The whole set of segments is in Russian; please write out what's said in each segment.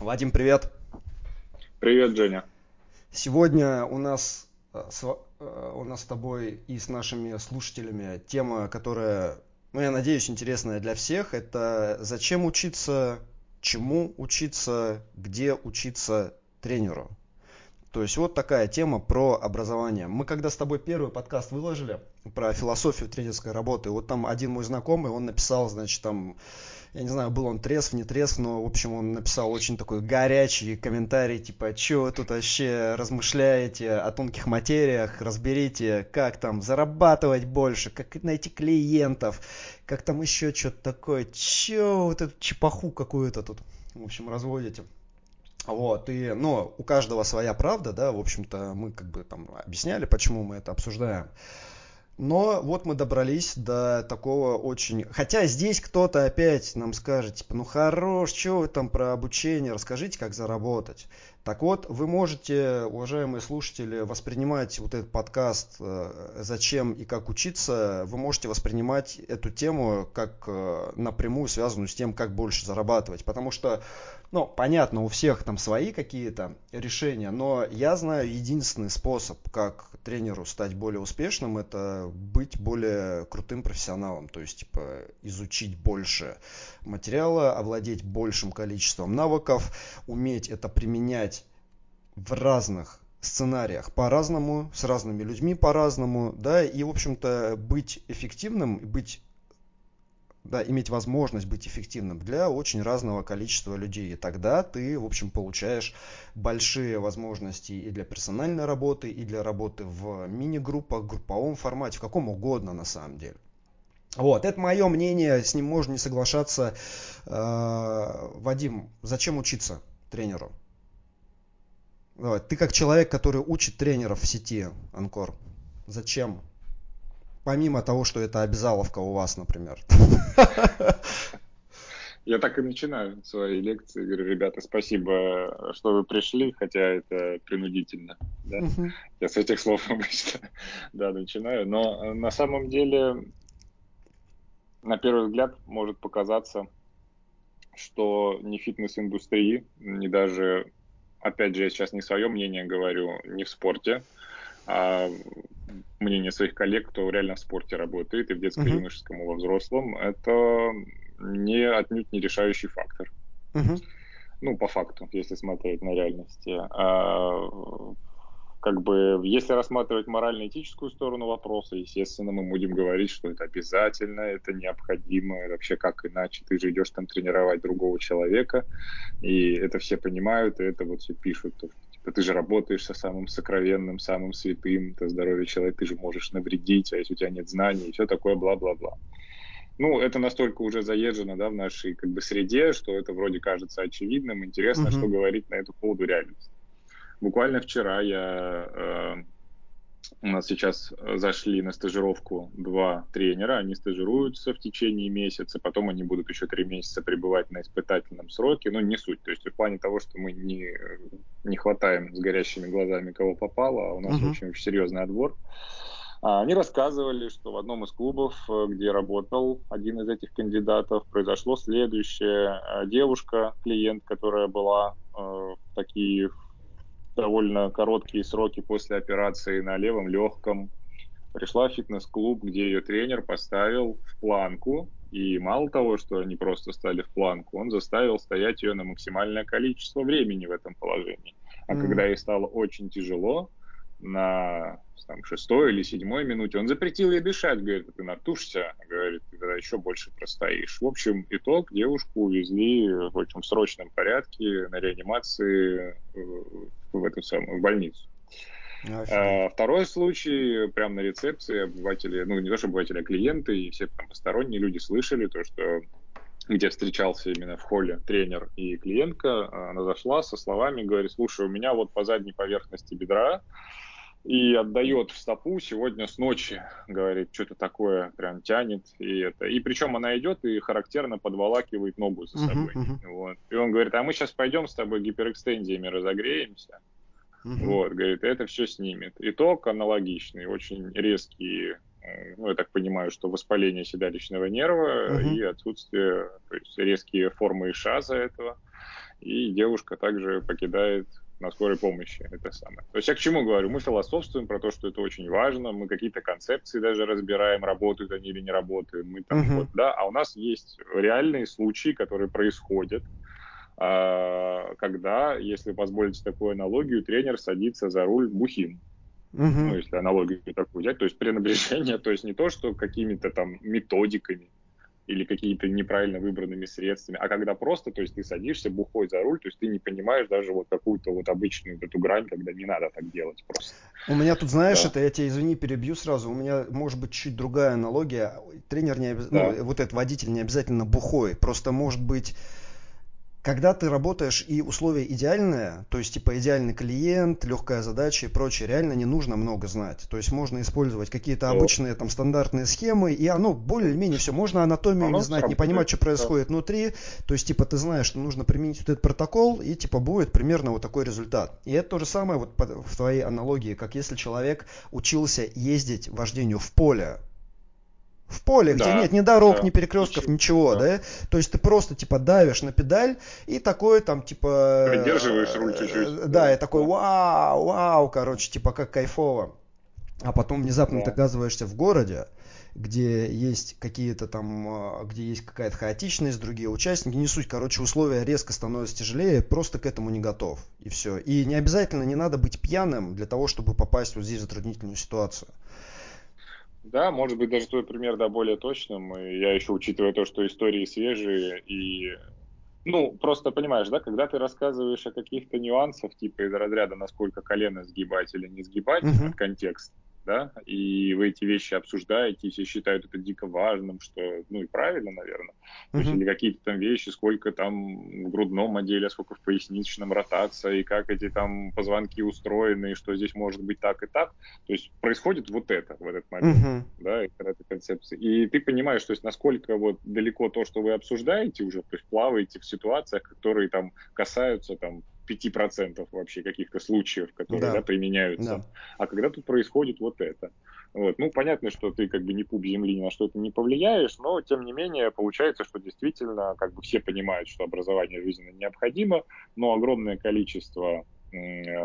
Вадим, привет. Привет, Женя. Сегодня у нас, э, с, э, у нас с тобой и с нашими слушателями тема, которая, ну, я надеюсь, интересная для всех. Это зачем учиться, чему учиться, где учиться тренеру. То есть вот такая тема про образование. Мы когда с тобой первый подкаст выложили про философию тренерской работы, вот там один мой знакомый, он написал, значит, там я не знаю, был он трезв, не трезв, но, в общем, он написал очень такой горячий комментарий, типа, что вы тут вообще размышляете о тонких материях, разберите, как там зарабатывать больше, как найти клиентов, как там еще что-то такое, че вот эту чепаху какую-то тут, в общем, разводите. Вот, и, но у каждого своя правда, да, в общем-то, мы как бы там объясняли, почему мы это обсуждаем. Но вот мы добрались до такого очень... Хотя здесь кто-то опять нам скажет, типа, ну хорош, что вы там про обучение, расскажите, как заработать. Так вот, вы можете, уважаемые слушатели, воспринимать вот этот подкаст э, «Зачем и как учиться», вы можете воспринимать эту тему как э, напрямую связанную с тем, как больше зарабатывать. Потому что ну, понятно, у всех там свои какие-то решения, но я знаю единственный способ, как тренеру стать более успешным, это быть более крутым профессионалом, то есть типа изучить больше материала, овладеть большим количеством навыков, уметь это применять в разных сценариях по-разному, с разными людьми по-разному, да, и, в общем-то, быть эффективным, быть да, иметь возможность быть эффективным для очень разного количества людей. И тогда ты, в общем, получаешь большие возможности и для персональной работы, и для работы в мини-группах, групповом формате, в каком угодно на самом деле. Вот, это мое мнение, с ним можно не соглашаться. Э, Вадим, зачем учиться тренеру? Давай, ты как человек, который учит тренеров в сети, Анкор, зачем Помимо того, что это обязаловка у вас, например. Я так и начинаю свои лекции. Говорю, ребята, спасибо, что вы пришли, хотя это принудительно. Да? Uh-huh. Я с этих слов обычно да, начинаю. Но на самом деле, на первый взгляд, может показаться, что ни фитнес-индустрии, ни даже, опять же, я сейчас не свое мнение говорю, не в спорте, а мнение своих коллег, кто реально в спорте работает, и в детском, uh-huh. юношеском, и во взрослом, это не отнюдь не решающий фактор. Uh-huh. Ну, по факту, если смотреть на реальности. А, как бы, если рассматривать морально-этическую сторону вопроса, естественно, мы будем говорить, что это обязательно, это необходимо, вообще как иначе, ты же идешь там тренировать другого человека, и это все понимают, и это вот все пишут, то, что типа, ты же работаешь со самым сокровенным, самым святым, это здоровье человека, ты же можешь навредить, а если у тебя нет знаний, и все такое бла-бла-бла. Ну, это настолько уже заезжено, да, в нашей как бы среде, что это вроде кажется очевидным. Интересно, mm-hmm. что говорить на эту поводу реальность. Буквально вчера я э, у нас сейчас зашли на стажировку два тренера, они стажируются в течение месяца, потом они будут еще три месяца пребывать на испытательном сроке, но не суть. То есть в плане того, что мы не, не хватаем с горящими глазами кого попало, а у нас uh-huh. очень, очень серьезный отбор. А, они рассказывали, что в одном из клубов, где работал один из этих кандидатов, произошло следующее. Девушка, клиент, которая была э, в такие довольно короткие сроки после операции на левом легком. Пришла в фитнес-клуб, где ее тренер поставил в планку. И мало того, что они просто стали в планку, он заставил стоять ее на максимальное количество времени в этом положении. А mm. когда ей стало очень тяжело, на там, шестой или седьмой минуте. Он запретил ей дышать, говорит, ты натушься, говорит, ты тогда еще больше простоишь. В общем, итог, девушку увезли в очень срочном порядке на реанимации э, в эту самую в больницу. А, второй случай, прямо на рецепции обыватели, ну не то что обыватели, а клиенты и все там посторонние люди слышали то, что где встречался именно в холле тренер и клиентка, она зашла со словами, говорит, слушай, у меня вот по задней поверхности бедра и отдает в стопу сегодня с ночи, говорит, что-то такое прям тянет. И, это. и причем она идет и характерно подволакивает ногу за собой. Uh-huh, uh-huh. Вот. И он говорит, а мы сейчас пойдем с тобой гиперэкстензиями разогреемся. Uh-huh. Вот, говорит, это все снимет. Итог аналогичный, очень резкий, э, ну, я так понимаю, что воспаление седалищного нерва uh-huh. и отсутствие, то есть резкие формы иша за этого. и девушка также покидает на скорой помощи это самое. То есть я к чему говорю? Мы философствуем про то, что это очень важно, мы какие-то концепции даже разбираем, работают они или не работают, мы там uh-huh. вот, да, а у нас есть реальные случаи, которые происходят, а, когда, если позволить такую аналогию, тренер садится за руль бухим. Угу. Ну, если аналогию такую взять, то есть пренебрежение, то есть не то, что какими-то там методиками, или какие-то неправильно выбранными средствами, а когда просто, то есть ты садишься бухой за руль, то есть ты не понимаешь даже вот какую-то вот обычную эту грань, когда не надо так делать просто. У меня тут, знаешь, да. это я тебя извини, перебью сразу, у меня может быть чуть другая аналогия. Тренер не обязательно, да. ну, вот этот водитель не обязательно бухой, просто может быть когда ты работаешь и условия идеальные, то есть типа идеальный клиент, легкая задача и прочее, реально не нужно много знать. То есть можно использовать какие-то обычные там стандартные схемы, и оно более-менее все. Можно анатомию не знать, не понимать, что происходит внутри. То есть типа ты знаешь, что нужно применить вот этот протокол, и типа будет примерно вот такой результат. И это то же самое вот в твоей аналогии, как если человек учился ездить вождению в поле, в поле, да, где нет ни дорог, да, ни перекрестков, ничего, да. да? То есть ты просто типа давишь на педаль и такой там типа... Придерживаешь руль э, чуть-чуть. Да, да, и такой вау, вау, короче, типа как кайфово. А потом внезапно да. ты оказываешься в городе, где есть какие-то там, э, где есть какая-то хаотичность, другие участники, не суть, короче, условия резко становятся тяжелее, просто к этому не готов, и все. И не обязательно, не надо быть пьяным для того, чтобы попасть вот здесь в затруднительную ситуацию. Да, может быть, даже твой пример, да, более точным. И я еще учитывая то, что истории свежие и ну, просто понимаешь, да, когда ты рассказываешь о каких-то нюансах, типа из разряда, насколько колено сгибать или не сгибать, uh-huh. от контекста, да, и вы эти вещи обсуждаете, и все считают это дико важным, что, ну, и правильно, наверное. То есть, или какие-то там вещи, сколько там в грудном отделе, сколько в поясничном ротация, и как эти там позвонки устроены, и что здесь может быть так и так. То есть, происходит вот это в этот момент, uh-huh. да, эта концепция. И ты понимаешь, то есть, насколько вот далеко то, что вы обсуждаете уже, то есть, плаваете в ситуациях, которые там касаются там 5% вообще каких-то случаев, которые да. Да, применяются. Да. А когда тут происходит вот это. Вот. Ну, понятно, что ты как бы не пуп земли, ни на что это не повлияешь, но тем не менее получается, что действительно как бы все понимают, что образование жизненно необходимо, но огромное количество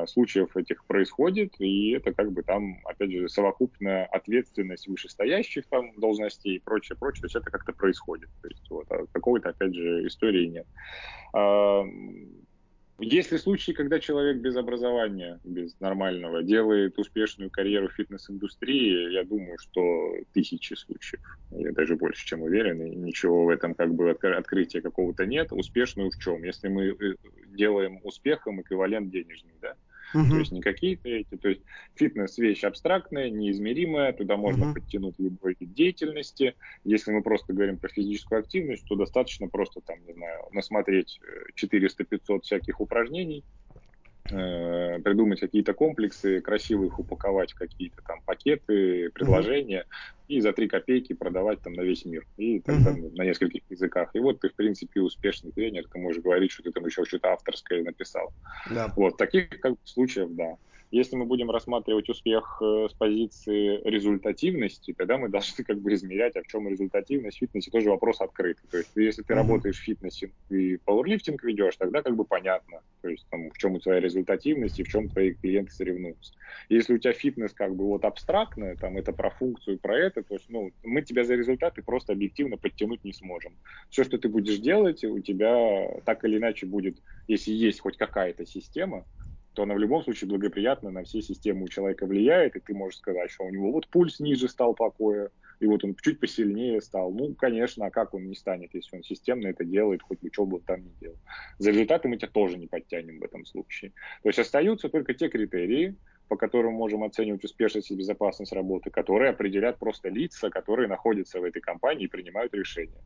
случаев этих происходит, и это как бы там, опять же, совокупная ответственность вышестоящих там должностей и прочее, прочее, то есть это как-то происходит, то есть вот, а какой-то, опять же, истории нет. Есть ли случаи, когда человек без образования, без нормального, делает успешную карьеру в фитнес-индустрии? Я думаю, что тысячи случаев. Я даже больше, чем уверен. И ничего в этом как бы открытия какого-то нет. Успешную в чем? Если мы э, делаем успехом эквивалент денежный, да? Uh-huh. То есть не какие-то эти, то есть фитнес вещь абстрактная, неизмеримая, туда можно uh-huh. подтянуть любой вид деятельности. Если мы просто говорим про физическую активность, то достаточно просто там, не знаю, насмотреть 400-500 э, всяких упражнений, придумать какие-то комплексы, красиво их упаковать в какие-то там пакеты, предложения uh-huh. и за три копейки продавать там на весь мир и тогда uh-huh. на нескольких языках. И вот ты, в принципе, успешный тренер, ты можешь говорить, что ты там еще что-то авторское написал. Да. Вот, таких как случаев, да. Если мы будем рассматривать успех э, с позиции результативности, тогда мы должны как бы измерять, а в чем результативность в фитнесе, тоже вопрос открытый. То есть если ты mm-hmm. работаешь в фитнесе и пауэрлифтинг ведешь, тогда как бы понятно, то есть там, в чем у тебя результативность и в чем твои клиенты соревнуются. Если у тебя фитнес как бы вот абстрактный, там это про функцию, про это, то есть ну, мы тебя за результаты просто объективно подтянуть не сможем. Все, что ты будешь делать, у тебя так или иначе будет, если есть хоть какая-то система, то она в любом случае благоприятно на все системы у человека влияет, и ты можешь сказать, что у него вот пульс ниже стал покоя, и вот он чуть посильнее стал. Ну, конечно, а как он не станет, если он системно это делает, хоть бы что бы он там ни делал. За результаты мы тебя тоже не подтянем в этом случае. То есть остаются только те критерии, по которым можем оценивать успешность и безопасность работы, которые определят просто лица, которые находятся в этой компании и принимают решения.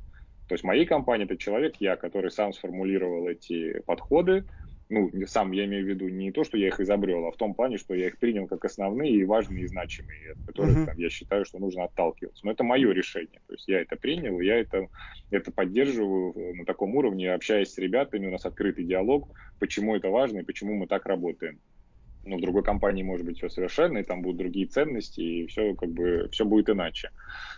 То есть моей компании это человек я, который сам сформулировал эти подходы, ну, сам я имею в виду не то, что я их изобрел, а в том плане, что я их принял как основные и важные и значимые, от которых uh-huh. там, я считаю, что нужно отталкиваться. Но это мое решение. То есть я это принял, я это, это поддерживаю на таком уровне, общаясь с ребятами, у нас открытый диалог, почему это важно и почему мы так работаем. Ну, в другой компании может быть все совершенно, и там будут другие ценности, и все как бы все будет иначе.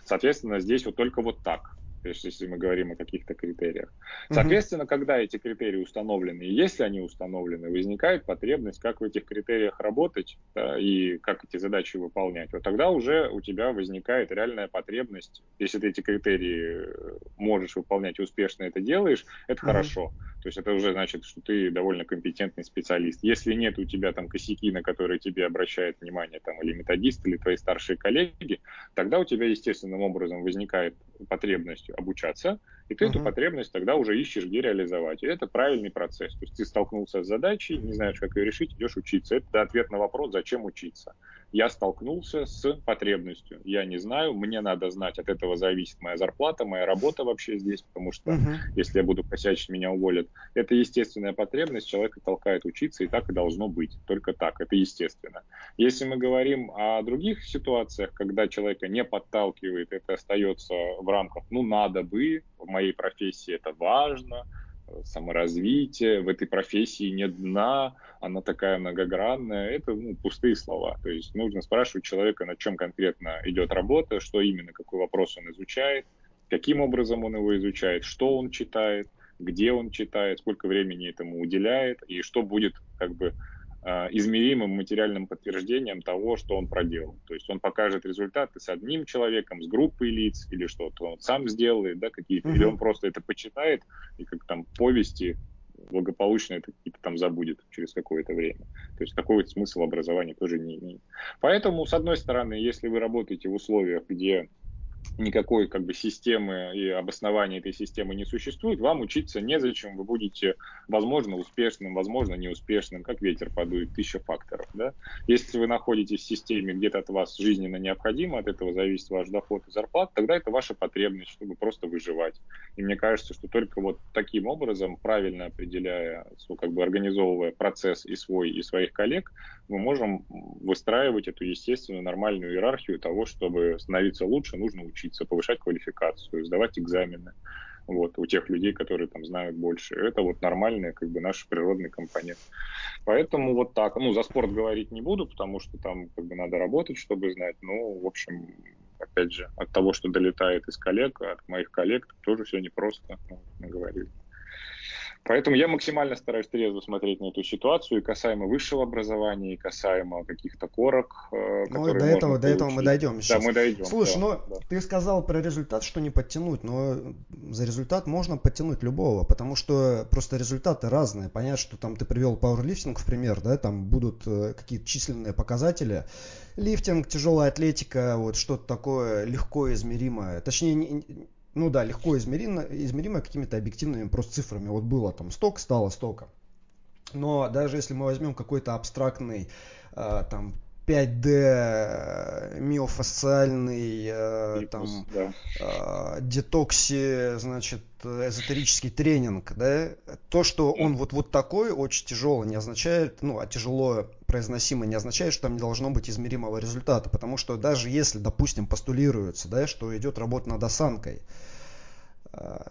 Соответственно, здесь вот только вот так то есть если мы говорим о каких-то критериях. Соответственно, угу. когда эти критерии установлены, и если они установлены, возникает потребность, как в этих критериях работать да, и как эти задачи выполнять. Вот тогда уже у тебя возникает реальная потребность, если ты эти критерии э, можешь выполнять успешно это делаешь, это угу. хорошо. То есть это уже значит, что ты довольно компетентный специалист. Если нет у тебя там косяки, на которые тебе обращают внимание там или методист, или твои старшие коллеги, тогда у тебя естественным образом возникает потребность обучаться, и ты uh-huh. эту потребность тогда уже ищешь, где реализовать. И это правильный процесс. То есть ты столкнулся с задачей, не знаешь, как ее решить, идешь учиться. Это ответ на вопрос, зачем учиться. Я столкнулся с потребностью. Я не знаю, мне надо знать, от этого зависит моя зарплата, моя работа вообще здесь, потому что uh-huh. если я буду косячить, меня уволят. Это естественная потребность, человека толкает учиться, и так и должно быть. Только так, это естественно. Если мы говорим о других ситуациях, когда человека не подталкивает, это остается в рамках, ну, надо бы, в моей профессии это важно, саморазвитие, в этой профессии нет дна, она такая многогранная, это ну, пустые слова. То есть нужно спрашивать человека, на чем конкретно идет работа, что именно, какой вопрос он изучает, каким образом он его изучает, что он читает, где он читает, сколько времени этому уделяет и что будет как бы измеримым материальным подтверждением того, что он проделал. То есть он покажет результаты с одним человеком, с группой лиц, или что-то он сам сделает, да, какие-то, mm-hmm. или он просто это почитает и как там повести благополучно это какие-то там забудет через какое-то время. То есть такой вот смысл образования тоже не имеет. Поэтому, с одной стороны, если вы работаете в условиях, где никакой как бы системы и обоснования этой системы не существует, вам учиться незачем, вы будете, возможно, успешным, возможно, неуспешным, как ветер подует, тысяча факторов. Да? Если вы находитесь в системе, где-то от вас жизненно необходимо, от этого зависит ваш доход и зарплата, тогда это ваша потребность, чтобы просто выживать. И мне кажется, что только вот таким образом, правильно определяя, как бы организовывая процесс и свой, и своих коллег, мы можем выстраивать эту естественную нормальную иерархию того, чтобы становиться лучше, нужно учиться, повышать квалификацию, сдавать экзамены. Вот, у тех людей, которые там знают больше. Это вот нормальный, как бы, наш природный компонент. Поэтому вот так. Ну, за спорт говорить не буду, потому что там, как бы, надо работать, чтобы знать. Ну, в общем, опять же, от того, что долетает из коллег, от моих коллег, тоже все непросто, мы говорили. Поэтому я максимально стараюсь трезво смотреть на эту ситуацию, и касаемо высшего образования, и касаемо каких-то корок. Э, ну, до этого, до этого мы дойдем сейчас. Да, мы дойдем. Слушай, да, ну, да. ты сказал про результат, что не подтянуть, но за результат можно подтянуть любого, потому что просто результаты разные. Понятно, что там ты привел пауэрлифтинг в пример, да, там будут э, какие-то численные показатели, лифтинг, тяжелая атлетика, вот что-то такое легко измеримое. Точнее, ну да, легко измеримо, измеримо какими-то объективными просто цифрами. Вот было там столько, стало столько. Но даже если мы возьмем какой-то абстрактный э, там 5D э, миофасциальный э, там да. э, детокси, значит, эзотерический тренинг, да, то, что он вот, вот такой, очень тяжелый, не означает, ну, а тяжело произносимо не означает, что там не должно быть измеримого результата, потому что даже если, допустим, постулируется, да, что идет работа над осанкой,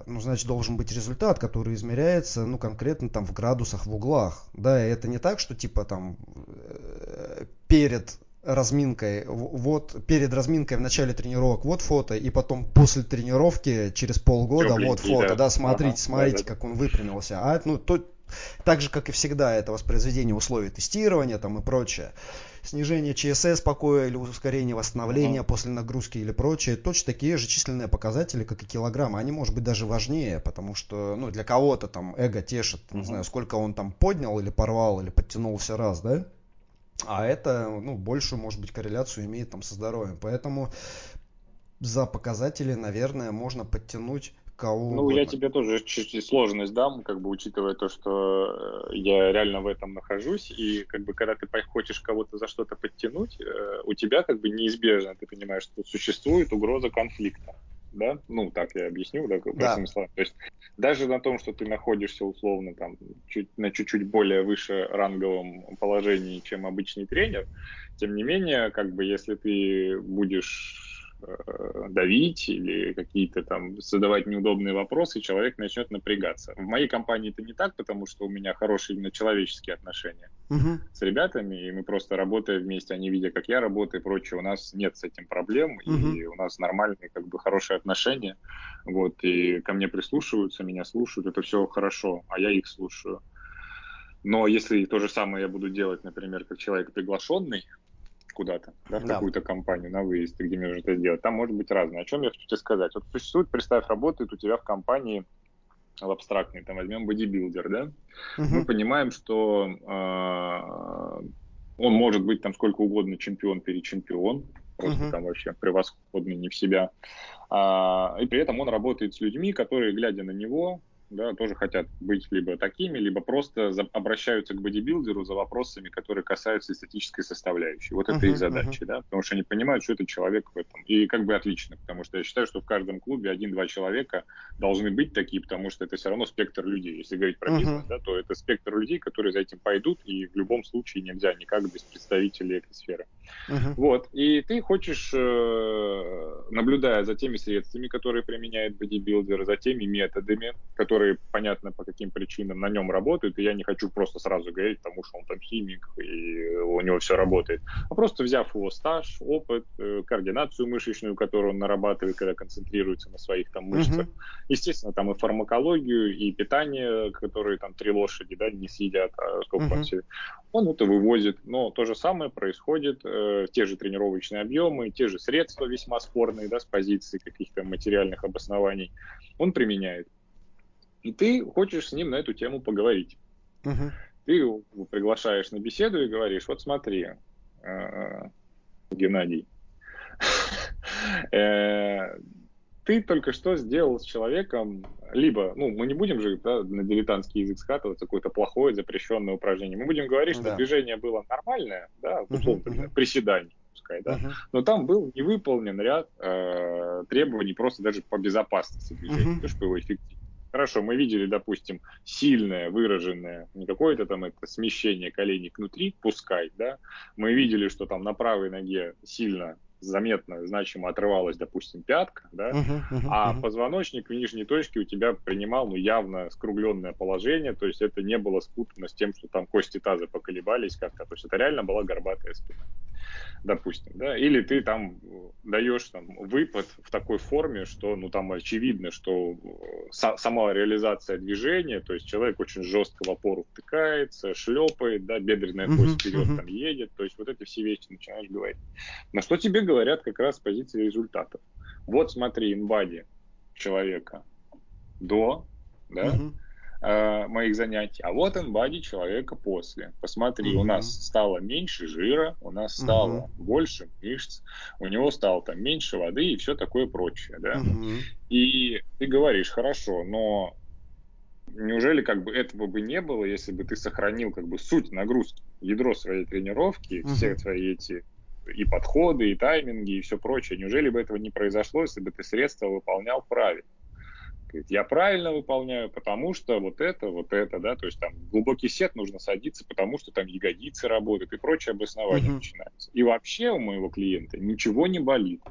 ну, значит, должен быть результат, который измеряется, ну, конкретно там в градусах, в углах. Да, и это не так, что типа там перед разминкой, вот перед разминкой в начале тренировок вот фото, и потом после тренировки через полгода вот фото, да, да смотрите, ага, смотрите, да, да. как он выпрямился. А ну то так же, как и всегда, это воспроизведение условий тестирования там и прочее. Снижение ЧСС покоя или ускорение восстановления uh-huh. после нагрузки или прочее. Точно такие же численные показатели, как и килограммы. Они, может быть, даже важнее, потому что ну, для кого-то там эго тешит, uh-huh. не знаю, сколько он там поднял или порвал, или подтянулся раз, да? А это, ну, большую, может быть, корреляцию имеет там со здоровьем. Поэтому за показатели, наверное, можно подтянуть кого Ну, угодно. я тебе тоже чуть-чуть сложность дам, как бы учитывая то, что э, я реально в этом нахожусь, и как бы когда ты хочешь кого-то за что-то подтянуть, э, у тебя как бы неизбежно, ты понимаешь, что существует угроза конфликта да, ну, так я объясню, да, простыми да. словами. То есть даже на том, что ты находишься условно там чуть, на чуть-чуть более выше ранговом положении, чем обычный тренер, тем не менее, как бы если ты будешь давить или какие-то там задавать неудобные вопросы, человек начнет напрягаться. В моей компании это не так, потому что у меня хорошие именно человеческие отношения. угу. с ребятами, и мы просто работаем вместе, они видя, как я работаю и прочее, у нас нет с этим проблем, угу. и у нас нормальные, как бы, хорошие отношения, вот, и ко мне прислушиваются, меня слушают, это все хорошо, а я их слушаю. Но если то же самое я буду делать, например, как человек приглашенный, куда-то, да, в да. какую-то компанию на выезд, где мне нужно это сделать, там может быть разное. О чем я хочу тебе сказать? Вот существует, представь, работает у тебя в компании в абстрактный, там возьмем бодибилдер, да, угу. мы понимаем, что э, он может быть там сколько угодно чемпион перед чемпион, просто угу. там вообще превосходный не в себя, а, и при этом он работает с людьми, которые, глядя на него, да, тоже хотят быть либо такими, либо просто за, обращаются к бодибилдеру за вопросами, которые касаются эстетической составляющей. Вот это uh-huh, их задача, uh-huh. да, потому что они понимают, что это человек в этом. И как бы отлично, потому что я считаю, что в каждом клубе один-два человека должны быть такие, потому что это все равно спектр людей. Если говорить про uh-huh. бизнес, да, то это спектр людей, которые за этим пойдут, и в любом случае нельзя никак без представителей этой сферы. Uh-huh. Вот, и ты хочешь, э, наблюдая за теми средствами, которые применяет бодибилдер, за теми методами, которые которые понятно по каким причинам на нем работают, и я не хочу просто сразу говорить, потому что он там химик, и у него все работает, а просто взяв его стаж, опыт, э, координацию мышечную, которую он нарабатывает, когда концентрируется на своих там мышцах, mm-hmm. естественно, там и фармакологию, и питание, которые там три лошади, да, не съедят, а сколько mm-hmm. он себе, он это вывозит, но то же самое происходит, э, те же тренировочные объемы, те же средства весьма спорные, да, с позиции каких-то материальных обоснований, он применяет. И ты хочешь с ним на эту тему поговорить. Угу. Ты его приглашаешь на беседу и говоришь, вот смотри, э, Геннадий, э, ты только что сделал с человеком, либо, ну, мы не будем же да, на дилетантский язык скатываться, какое-то плохое запрещенное упражнение. Мы будем говорить, что да. движение было нормальное, да, условно, uh-huh, uh-huh. приседание, пускай, да, uh-huh. но там был не выполнен ряд э, требований просто даже по безопасности движения, uh-huh. то, что его эффективно. Хорошо, мы видели, допустим, сильное, выраженное, не какое-то там это смещение коленей внутри, пускай, да, мы видели, что там на правой ноге сильно заметно, значимо отрывалась, допустим, пятка, да, uh-huh, uh-huh, а uh-huh. позвоночник в нижней точке у тебя принимал, ну, явно скругленное положение, то есть это не было спутано с тем, что там кости таза поколебались как-то, то есть это реально была горбатая спина допустим, да, или ты там даешь там выпад в такой форме, что, ну, там очевидно, что э, сама реализация движения, то есть человек очень жестко в опору втыкается, шлепает, да, бедренная кость вперед там едет, то есть вот эти все вещи начинаешь говорить. На что тебе говорят как раз с позиции результатов. Вот смотри, инбади человека до, да, uh-huh э, моих занятий. А вот инбади человека после. Посмотри, угу. у нас стало меньше жира, у нас стало угу. больше мышц, у него стало там меньше воды и все такое прочее. Да? Угу. И ты говоришь, хорошо, но неужели как бы этого бы не было, если бы ты сохранил как бы суть нагрузки, ядро своей тренировки, угу. все твои эти и подходы, и тайминги, и все прочее. Неужели бы этого не произошло, если бы ты средства выполнял правильно? Говорит, я правильно выполняю, потому что вот это, вот это, да, то есть там глубокий сет нужно садиться, потому что там ягодицы работают и прочее обоснование uh-huh. начинается. И вообще у моего клиента ничего не болит.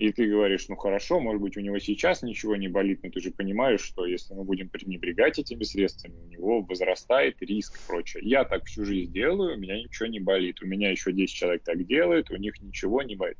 И ты говоришь, ну хорошо, может быть, у него сейчас ничего не болит, но ты же понимаешь, что если мы будем пренебрегать этими средствами, у него возрастает риск и прочее. Я так всю жизнь делаю, у меня ничего не болит. У меня еще 10 человек так делают, у них ничего не болит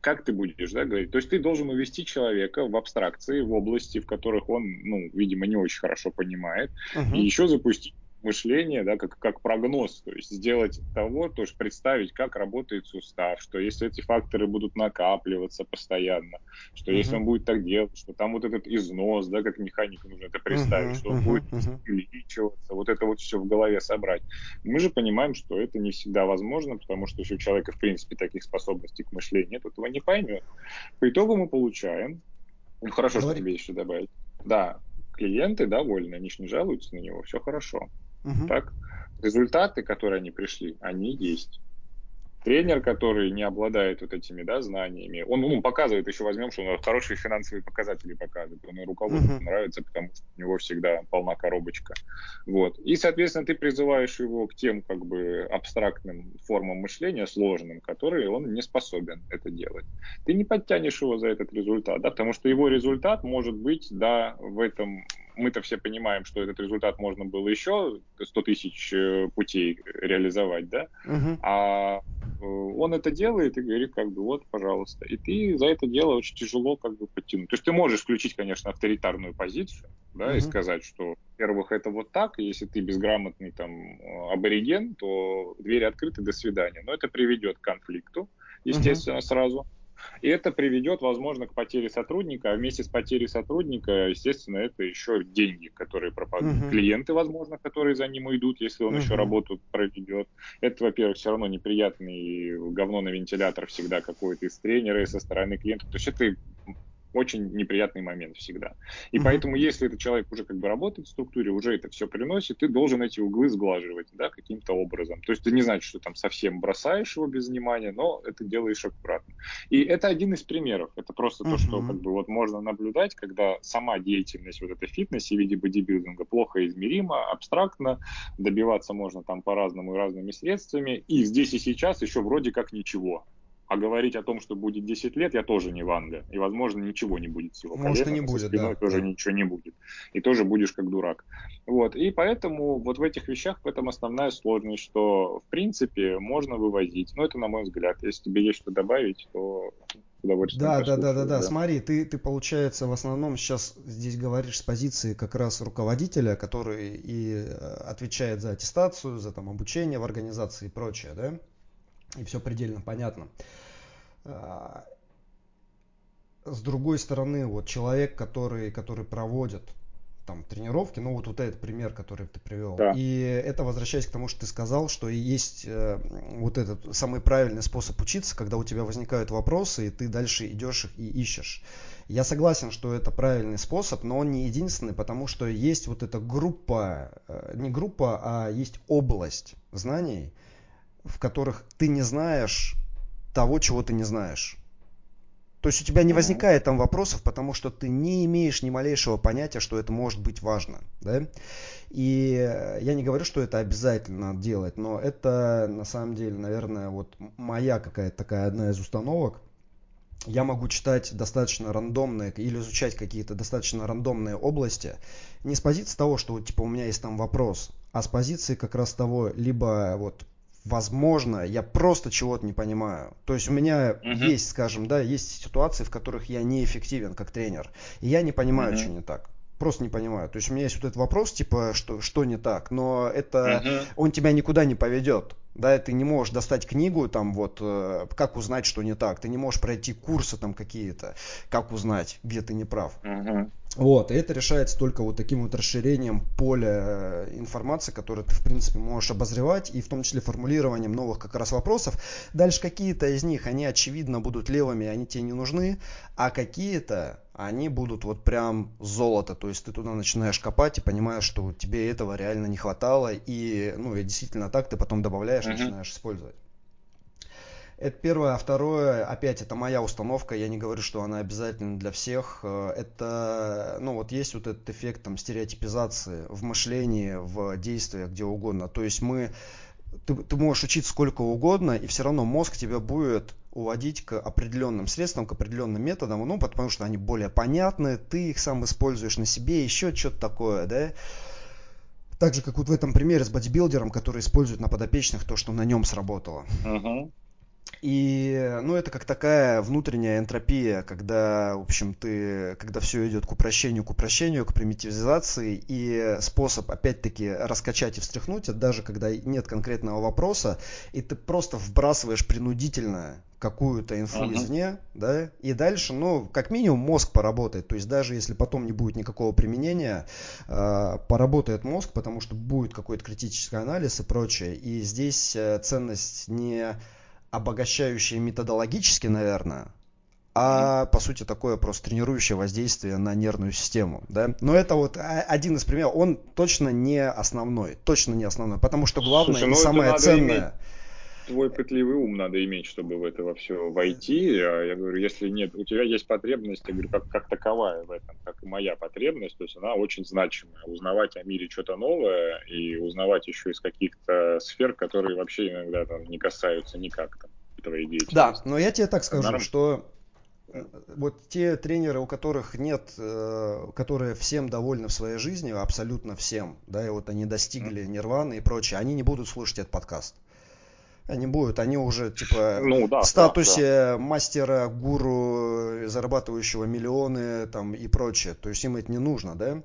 как ты будешь да, говорить? То есть ты должен увести человека в абстракции, в области, в которых он, ну, видимо, не очень хорошо понимает, uh-huh. и еще запустить мышление, да, как, как прогноз, то есть сделать того, то есть представить, как работает сустав, что если эти факторы будут накапливаться постоянно, что uh-huh. если он будет так делать, что там вот этот износ, да, как механику нужно это представить, uh-huh. что он uh-huh. будет увеличиваться, вот это вот все в голове собрать. Мы же понимаем, что это не всегда возможно, потому что если у человека, в принципе, таких способностей к мышлению нет, этого не поймет. По итогу мы получаем, ну, хорошо, Говори. что тебе еще добавить. Да, клиенты довольны, они же не жалуются на него, все хорошо. Угу. Так? Результаты, которые они пришли, они есть. Тренер, который не обладает вот этими да, знаниями, он, он показывает, еще возьмем, что он хорошие финансовые показатели показывает. Он и руководству uh-huh. нравится, потому что у него всегда полна коробочка. Вот. И, соответственно, ты призываешь его к тем как бы абстрактным формам мышления, сложным, которые он не способен это делать. Ты не подтянешь его за этот результат, да, потому что его результат может быть, да, в этом мы-то все понимаем, что этот результат можно было еще 100 тысяч э, путей реализовать, да, uh-huh. а э, он это делает и говорит, как бы, вот, пожалуйста. И ты за это дело очень тяжело как бы подтянуть. То есть ты можешь включить, конечно, авторитарную позицию, да, uh-huh. и сказать, что, во-первых, это вот так, и если ты безграмотный там абориген, то двери открыты, до свидания. Но это приведет к конфликту, естественно, uh-huh. сразу. И это приведет, возможно, к потере сотрудника, а вместе с потерей сотрудника, естественно, это еще деньги, которые пропадут. Uh-huh. Клиенты, возможно, которые за ним уйдут, если он uh-huh. еще работу проведет. Это, во-первых, все равно неприятный говно на вентилятор всегда какой-то из тренера и со стороны клиента. То есть это очень неприятный момент всегда. И mm-hmm. поэтому, если этот человек уже как бы работает в структуре, уже это все приносит, ты должен эти углы сглаживать, да, каким-то образом. То есть ты не значит, что там совсем бросаешь его без внимания, но это делаешь аккуратно. И это один из примеров. Это просто mm-hmm. то, что как бы вот можно наблюдать, когда сама деятельность вот этой фитнесе в виде бодибилдинга плохо измерима, абстрактно, добиваться можно там по-разному и разными средствами, и здесь и сейчас еще вроде как ничего. А говорить о том, что будет 10 лет, я тоже не Ванга. И, возможно, ничего не будет с его Может, коллегами, и не будет, да. тоже да. ничего не будет. И тоже будешь как дурак. Вот. И поэтому вот в этих вещах в этом основная сложность, что, в принципе, можно вывозить. Но это, на мой взгляд. Если тебе есть что добавить, то удовольствием. Да, да, да, да, да. Смотри, ты, ты, получается, в основном сейчас здесь говоришь с позиции как раз руководителя, который и э, отвечает за аттестацию, за там обучение в организации и прочее, да? И все предельно понятно. А, с другой стороны, вот человек, который, который проводит там тренировки, ну вот, вот этот пример, который ты привел. Да. И это возвращаясь к тому, что ты сказал, что есть э, вот этот самый правильный способ учиться, когда у тебя возникают вопросы, и ты дальше идешь их и ищешь. Я согласен, что это правильный способ, но он не единственный, потому что есть вот эта группа, э, не группа, а есть область знаний, в которых ты не знаешь того, чего ты не знаешь. То есть у тебя не возникает там вопросов, потому что ты не имеешь ни малейшего понятия, что это может быть важно. Да? И я не говорю, что это обязательно делать, но это на самом деле, наверное, вот моя какая-то такая одна из установок. Я могу читать достаточно рандомные или изучать какие-то достаточно рандомные области не с позиции того, что типа у меня есть там вопрос, а с позиции как раз того, либо вот возможно, я просто чего-то не понимаю. То есть у меня uh-huh. есть, скажем, да, есть ситуации, в которых я неэффективен как тренер, и я не понимаю, uh-huh. что не так. Просто не понимаю. То есть у меня есть вот этот вопрос, типа, что, что не так, но это uh-huh. он тебя никуда не поведет. Да, ты не можешь достать книгу, там вот, э, как узнать, что не так. Ты не можешь пройти курсы там какие-то, как узнать, где ты не прав. Uh-huh. Вот, и это решается только вот таким вот расширением поля э, информации, которую ты, в принципе, можешь обозревать, и в том числе формулированием новых как раз вопросов. Дальше какие-то из них, они очевидно будут левыми, они тебе не нужны, а какие-то, они будут вот прям золото, то есть ты туда начинаешь копать и понимаешь, что тебе этого реально не хватало, и, ну, и действительно так ты потом добавляешь, mm-hmm. начинаешь использовать. Это первое. А второе, опять, это моя установка. Я не говорю, что она обязательна для всех. Э, это, ну вот есть вот этот эффект там стереотипизации в мышлении, в действиях, где угодно. То есть мы, ты, ты можешь учиться сколько угодно, и все равно мозг тебя будет уводить к определенным средствам, к определенным методам, ну, потому что они более понятны, ты их сам используешь на себе, еще что-то такое, да. Так же, как вот в этом примере с бодибилдером, который использует на подопечных то, что на нем сработало. Uh-huh. И, ну, это как такая внутренняя энтропия, когда, в общем, ты, когда все идет к упрощению, к упрощению, к примитивизации, и способ, опять-таки, раскачать и встряхнуть, это даже когда нет конкретного вопроса, и ты просто вбрасываешь принудительно какую-то инфу uh-huh. извне, да, и дальше, ну, как минимум мозг поработает, то есть даже если потом не будет никакого применения, э, поработает мозг, потому что будет какой-то критический анализ и прочее, и здесь э, ценность не обогащающее методологически, наверное, а по сути такое просто тренирующее воздействие на нервную систему, да. Но это вот один из примеров, он точно не основной, точно не основной, потому что главное Слушай, и ну самое ценное. Иметь твой пытливый ум надо иметь, чтобы в это во все войти. А я говорю, если нет, у тебя есть потребность, я говорю, как, как таковая в этом, как и моя потребность, то есть она очень значимая. Узнавать о мире что-то новое и узнавать еще из каких-то сфер, которые вообще иногда там не касаются никак там, твоей деятельности. Да, но я тебе так скажу, Норм... что вот те тренеры, у которых нет, э, которые всем довольны в своей жизни, абсолютно всем, да, и вот они достигли нирваны и прочее, они не будут слушать этот подкаст. Они будут, они уже типа ну, да, в статусе да, да. мастера, гуру, зарабатывающего миллионы там и прочее. То есть им это не нужно, да?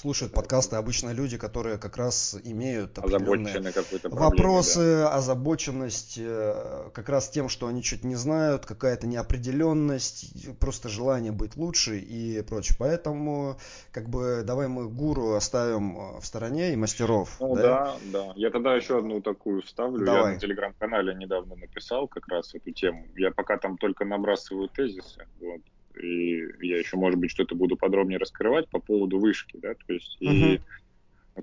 Слушают подкасты обычно люди, которые как раз имеют определенные вопросы, да. озабоченность э, как раз тем, что они чуть не знают, какая-то неопределенность, просто желание быть лучше и прочее. Поэтому как бы давай мы гуру оставим э, в стороне и мастеров. Ну да, да. да. Я тогда еще одну такую вставлю. Давай. Я на телеграм-канале недавно написал как раз эту тему. Я пока там только набрасываю тезисы. Вот и я еще, может быть, что-то буду подробнее раскрывать по поводу вышки, да, то есть uh-huh. и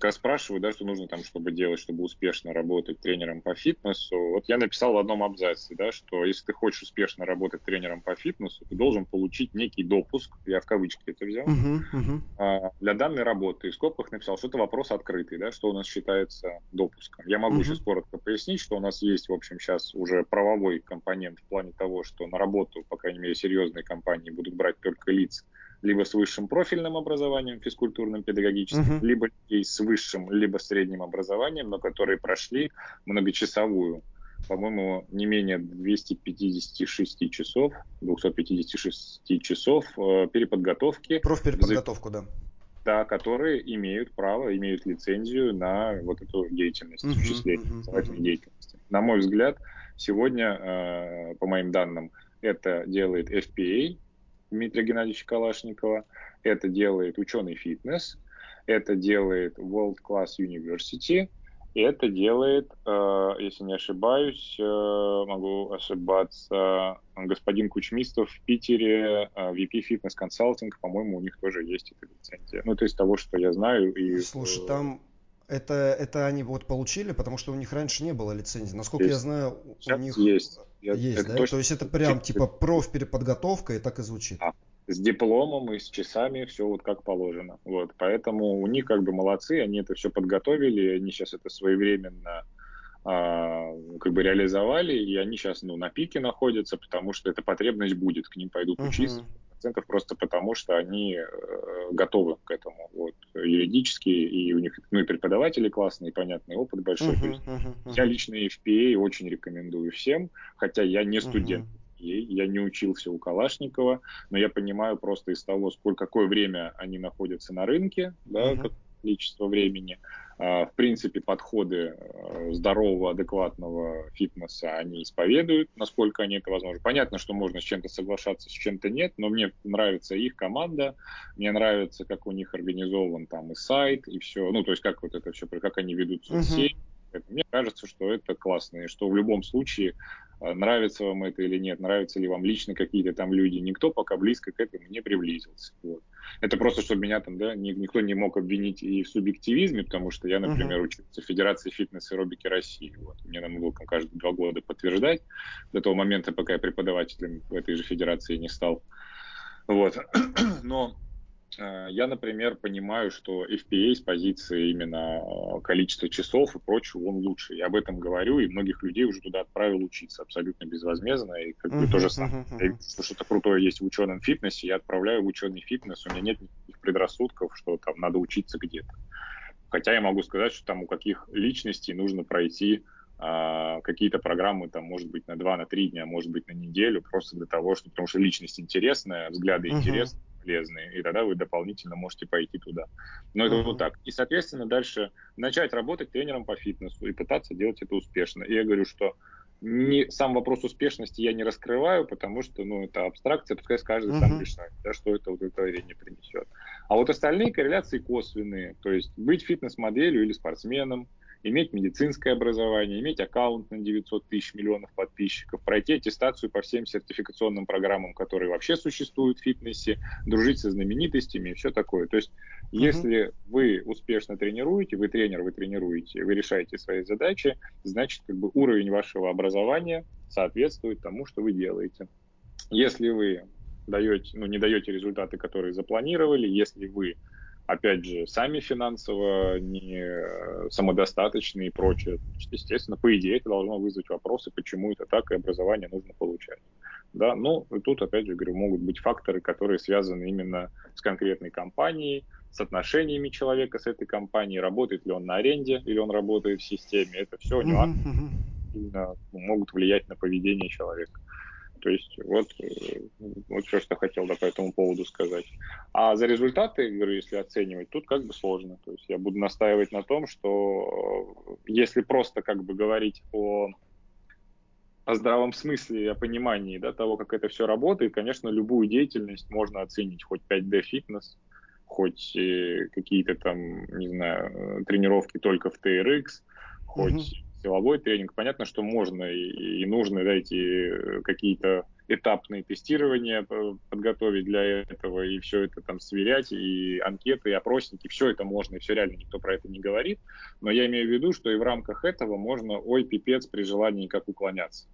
раз спрашивают, да, что нужно там, чтобы делать, чтобы успешно работать тренером по фитнесу. Вот я написал в одном абзаце, да, что если ты хочешь успешно работать тренером по фитнесу, ты должен получить некий допуск, я в кавычки это взял, uh-huh, uh-huh. для данной работы. И в скобках написал, что это вопрос открытый, да, что у нас считается допуском. Я могу uh-huh. сейчас коротко пояснить, что у нас есть, в общем, сейчас уже правовой компонент в плане того, что на работу, по крайней мере, серьезные компании будут брать только лица, либо с высшим профильным образованием, физкультурным, педагогическим, uh-huh. либо с высшим, либо средним образованием, но которые прошли многочасовую, по-моему, не менее 256 часов, 256 часов э, переподготовки. Профпереподготовку, да. Да, которые имеют право, имеют лицензию на вот эту деятельность, uh-huh, осуществление uh-huh, uh-huh. деятельности. На мой взгляд, сегодня, э, по моим данным, это делает FPA, Дмитрия Геннадьевича Калашникова. Это делает ученый фитнес, это делает World Class University, это делает, э, если не ошибаюсь, э, могу ошибаться, господин Кучмистов в Питере, э, VP Fitness Consulting, по-моему, у них тоже есть эта лицензия. Ну, то есть того, что я знаю. И, Слушай, там это, это они вот получили, потому что у них раньше не было лицензии. Насколько есть. я знаю, Сейчас у них есть. Есть, это да? Точно... То есть это прям типа профпереподготовка и так и звучит. А, с дипломом и с часами все вот как положено. Вот, поэтому у них как бы молодцы, они это все подготовили, они сейчас это своевременно а, как бы реализовали, и они сейчас ну, на пике находятся, потому что эта потребность будет, к ним пойдут uh-huh. Процентов просто потому, что они э, готовы к этому вот, юридически, и у них ну, и преподаватели классные, и понятный опыт большой. Uh-huh, есть, uh-huh, uh-huh. Я лично FPA очень рекомендую всем, хотя я не студент. Uh-huh. Я не учился у Калашникова, но я понимаю просто из того, сколько какое время они находятся на рынке, да, uh-huh. количество времени, в принципе, подходы э, здорового, адекватного фитнеса они исповедуют, насколько они это возможно. Понятно, что можно с чем-то соглашаться, с чем-то нет, но мне нравится их команда, мне нравится, как у них организован там и сайт, и все, ну, то есть как вот это все, как они ведут соцсети. Uh-huh. Мне кажется, что это классно, и что в любом случае а, нравится вам это или нет, нравятся ли вам лично какие-то там люди, никто пока близко к этому не приблизился. Вот. Это просто, чтобы меня там, да, никто не мог обвинить и в субъективизме, потому что я, например, uh-huh. учился в Федерации фитнес и аэробики России. Вот. Мне надо было каждые два года подтверждать до того момента, пока я преподавателем в этой же федерации не стал. Вот. Но Э, я, например, понимаю, что FPA с позиции именно э, количества часов и прочего, он лучше. Я об этом говорю, и многих людей уже туда отправил учиться абсолютно безвозмездно. И как бы uh-huh, то же самое. Uh-huh. Если что-то крутое есть в ученом фитнесе, я отправляю в ученый фитнес. У меня нет никаких предрассудков, что там надо учиться где-то. Хотя я могу сказать, что там у каких личностей нужно пройти а, какие-то программы, там, может быть, на два, на три дня, может быть, на неделю, просто для того, что, потому что личность интересная, взгляды uh-huh. интересные, полезные, и тогда вы дополнительно можете пойти туда. Но это вот так. И, соответственно, дальше начать работать тренером по фитнесу и пытаться делать это успешно. И я говорю, что не, сам вопрос успешности я не раскрываю, потому что, ну, это абстракция, пускай каждый uh-huh. сам решает, да, что это удовлетворение принесет. А вот остальные корреляции косвенные, то есть быть фитнес-моделью или спортсменом, иметь медицинское образование, иметь аккаунт на 900 тысяч миллионов подписчиков, пройти аттестацию по всем сертификационным программам, которые вообще существуют в фитнесе, дружить со знаменитостями и все такое. То есть, uh-huh. если вы успешно тренируете, вы тренер, вы тренируете, вы решаете свои задачи, значит, как бы уровень вашего образования соответствует тому, что вы делаете. Если вы даете, ну, не даете результаты, которые запланировали, если вы опять же, сами финансово не э, самодостаточны и прочее. Естественно, по идее, это должно вызвать вопросы, почему это так, и образование нужно получать. Да? Но тут, опять же, говорю, могут быть факторы, которые связаны именно с конкретной компанией, с отношениями человека с этой компанией, работает ли он на аренде или он работает в системе. Это все нюансы uh-huh, могут влиять на поведение человека. То есть вот, э, вот все, что хотел да, по этому поводу сказать. А за результаты, говорю, если оценивать, тут как бы сложно. То есть я буду настаивать на том, что э, если просто как бы говорить о о здравом смысле и о понимании да, того, как это все работает, конечно, любую деятельность можно оценить, хоть 5D фитнес, хоть э, какие-то там, не знаю, тренировки только в TRX, хоть. Силовой тренинг. Понятно, что можно и, нужно да, эти какие-то этапные тестирования подготовить для этого, и все это там сверять, и анкеты, и опросники, все это можно, и все реально, никто про это не говорит. Но я имею в виду, что и в рамках этого можно, ой, пипец, при желании как уклоняться.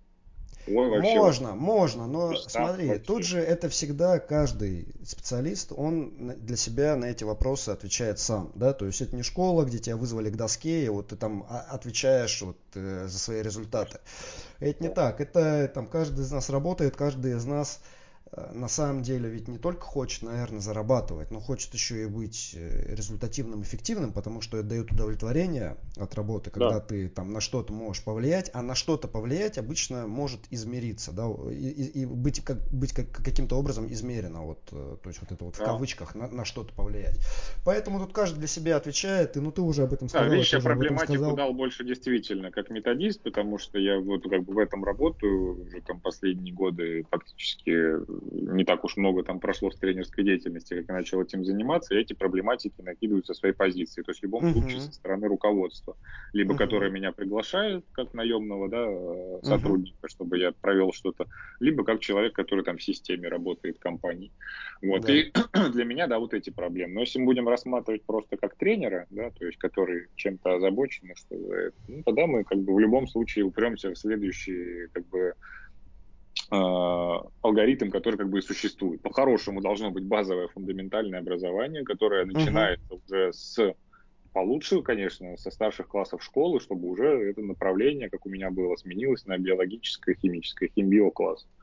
Ой, вообще, можно, можно, но смотри, вообще. тут же это всегда каждый специалист, он для себя на эти вопросы отвечает сам, да, то есть это не школа, где тебя вызвали к доске, и вот ты там отвечаешь вот э, за свои результаты. Это не так, это там каждый из нас работает, каждый из нас на самом деле ведь не только хочет, наверное, зарабатывать, но хочет еще и быть э, результативным, эффективным, потому что это дает удовлетворение от работы, когда да. ты там на что-то можешь повлиять, а на что-то повлиять обычно может измериться, да, и, и, и быть, как, быть как, каким-то образом измерено, вот, э, то есть вот это вот да. в кавычках на, на что-то повлиять. Поэтому тут каждый для себя отвечает, и ну ты уже об этом сказал. Да, видишь, я проблематику дал больше действительно как методист, потому что я вот как бы в этом работаю уже там последние годы практически не так уж много там прошло в тренерской деятельности, как я начал этим заниматься, и эти проблематики накидывают со своей позиции. То есть в любом uh-huh. случае со стороны руководства, либо uh-huh. которое меня приглашает как наемного да, э, сотрудника, uh-huh. чтобы я провел что-то, либо как человек, который там в системе работает компании. Вот. Да. И для меня, да, вот эти проблемы. Но если мы будем рассматривать просто как тренера, да, то есть который чем-то озабочен, что, ну, тогда мы как бы в любом случае упремся в следующие как бы алгоритм, который как бы и существует. По-хорошему должно быть базовое фундаментальное образование, которое начинается uh-huh. уже с получше, конечно, со старших классов школы, чтобы уже это направление, как у меня было, сменилось на биологическое, химическое, химбиокласс. Uh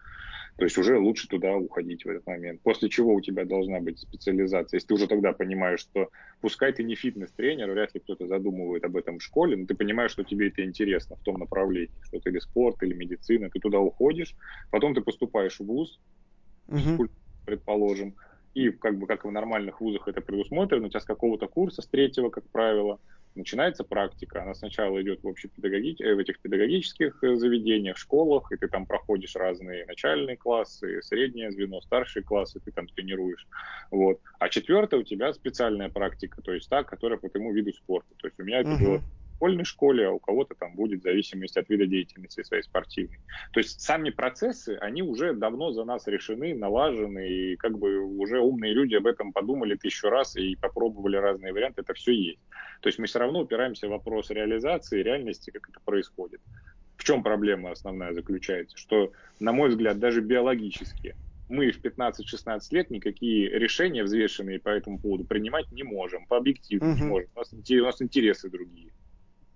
то есть уже лучше туда уходить в этот момент. После чего у тебя должна быть специализация. Если ты уже тогда понимаешь, что пускай ты не фитнес-тренер, вряд ли кто-то задумывает об этом в школе, но ты понимаешь, что тебе это интересно в том направлении, что это или спорт, или медицина, ты туда уходишь, потом ты поступаешь в ВУЗ, угу. предположим, и как бы как в нормальных вузах это предусмотрено, у тебя с какого-то курса, с третьего, как правило, начинается практика. Она сначала идет в, общепедагоги... Э, в этих педагогических э, заведениях, школах, и ты там проходишь разные начальные классы, среднее звено, старшие классы, ты там тренируешь. Вот. А четвертое у тебя специальная практика, то есть та, которая по твоему виду спорта. То есть у меня это uh-huh. было школьной школе, а у кого-то там будет в зависимости от вида деятельности своей спортивной. То есть сами процессы, они уже давно за нас решены, налажены, и как бы уже умные люди об этом подумали тысячу раз и попробовали разные варианты, это все есть. То есть мы все равно упираемся в вопрос реализации, реальности, как это происходит. В чем проблема основная заключается? Что, на мой взгляд, даже биологически мы в 15-16 лет никакие решения взвешенные по этому поводу принимать не можем, по объективу uh-huh. не можем. У нас, у нас интересы другие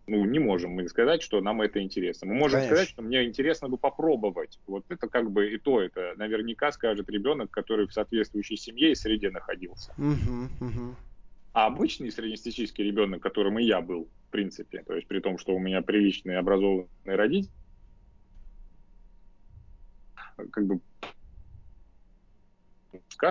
ну, не можем мы сказать, что нам это интересно. Мы можем Конечно. сказать, что мне интересно бы попробовать. Вот это как бы и то, это наверняка скажет ребенок, который в соответствующей семье и среде находился. Угу, угу. А обычный среднестатистический ребенок, которым и я был, в принципе, то есть при том, что у меня приличные образованные родители, как бы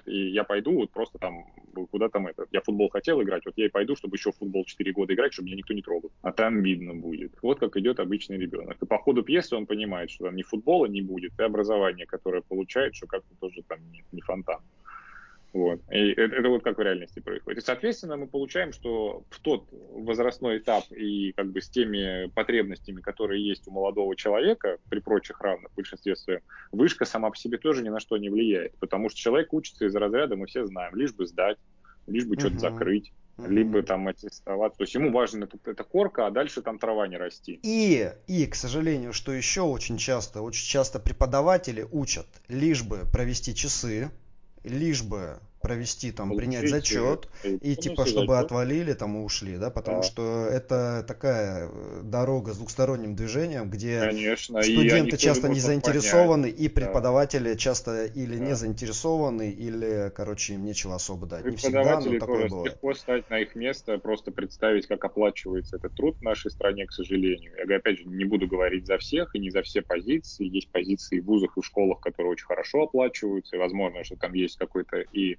и я пойду вот просто там куда там это. Я футбол хотел играть, вот я и пойду, чтобы еще в футбол 4 года играть, чтобы меня никто не трогал. А там видно будет. Вот как идет обычный ребенок. И по ходу пьесы он понимает, что там ни футбола не будет, и образование, которое получает, что как-то тоже там не, не фонтан. Вот. И это, это вот как в реальности происходит. И, соответственно, мы получаем, что в тот возрастной этап и как бы с теми потребностями, которые есть у молодого человека, при прочих равных в большинстве своем, вышка сама по себе тоже ни на что не влияет. Потому что человек учится из разряда, мы все знаем, лишь бы сдать, лишь бы uh-huh. что-то закрыть. Uh-huh. Либо там аттестоваться. То есть ему важна эта, эта корка, а дальше там трава не расти. И, и, к сожалению, что еще очень часто, очень часто преподаватели учат лишь бы провести часы, лишь бы провести, там, Получить, принять зачет, и типа, чтобы зачет. отвалили там и ушли, да, потому да. что это такая э, дорога с двухсторонним движением, где Конечно. студенты часто не заинтересованы, понять. и преподаватели да. часто или да. не заинтересованы, или, короче, им нечего особо дать. Не всегда, но такое бывает. легко стать на их место, просто представить, как оплачивается этот труд в нашей стране, к сожалению. Я, опять же, не буду говорить за всех и не за все позиции. Есть позиции в вузах и в школах, которые очень хорошо оплачиваются, и возможно, что там есть какой-то и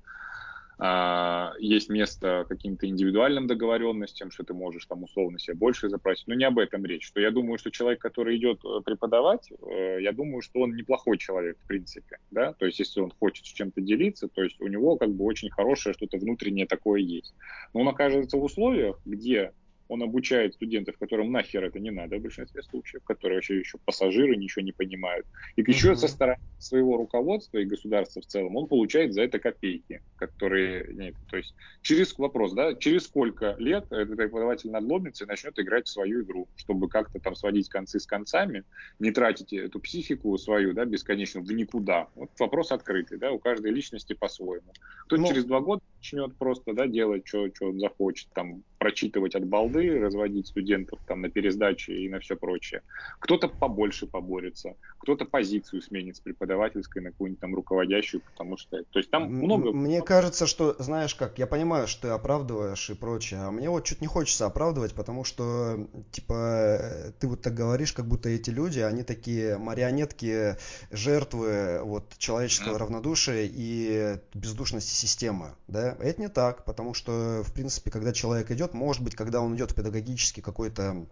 есть место каким-то индивидуальным договоренностям, что ты можешь там условно себе больше запросить. Но не об этом речь. Что я думаю, что человек, который идет э, преподавать, э, я думаю, что он неплохой человек в принципе. Да? То есть если он хочет с чем-то делиться, то есть у него как бы очень хорошее что-то внутреннее такое есть. Но он оказывается в условиях, где он обучает студентов, которым нахер это не надо в большинстве случаев, которые вообще еще пассажиры, ничего не понимают. И еще mm-hmm. со стороны своего руководства и государства в целом он получает за это копейки, которые... Нет, то есть через вопрос, да, через сколько лет этот преподаватель надломится и начнет играть в свою игру, чтобы как-то там сводить концы с концами, не тратить эту психику свою, да, бесконечно в никуда. Вот вопрос открытый, да, у каждой личности по-своему. Кто ну, через два года начнет просто, да, делать, что, что он захочет, там, прочитывать от балды, разводить студентов там на пересдаче и на все прочее. Кто-то побольше поборется, кто-то позицию сменит с преподавательской на какую-нибудь там руководящую, потому что... То есть там много... Мне кажется, что, знаешь как, я понимаю, что ты оправдываешь и прочее, а мне вот чуть не хочется оправдывать, потому что, типа, ты вот так говоришь, как будто эти люди, они такие марионетки, жертвы вот человеческого mm. равнодушия и бездушности системы, да? Это не так, потому что, в принципе, когда человек идет, может быть, когда он идет в педагогический какой-то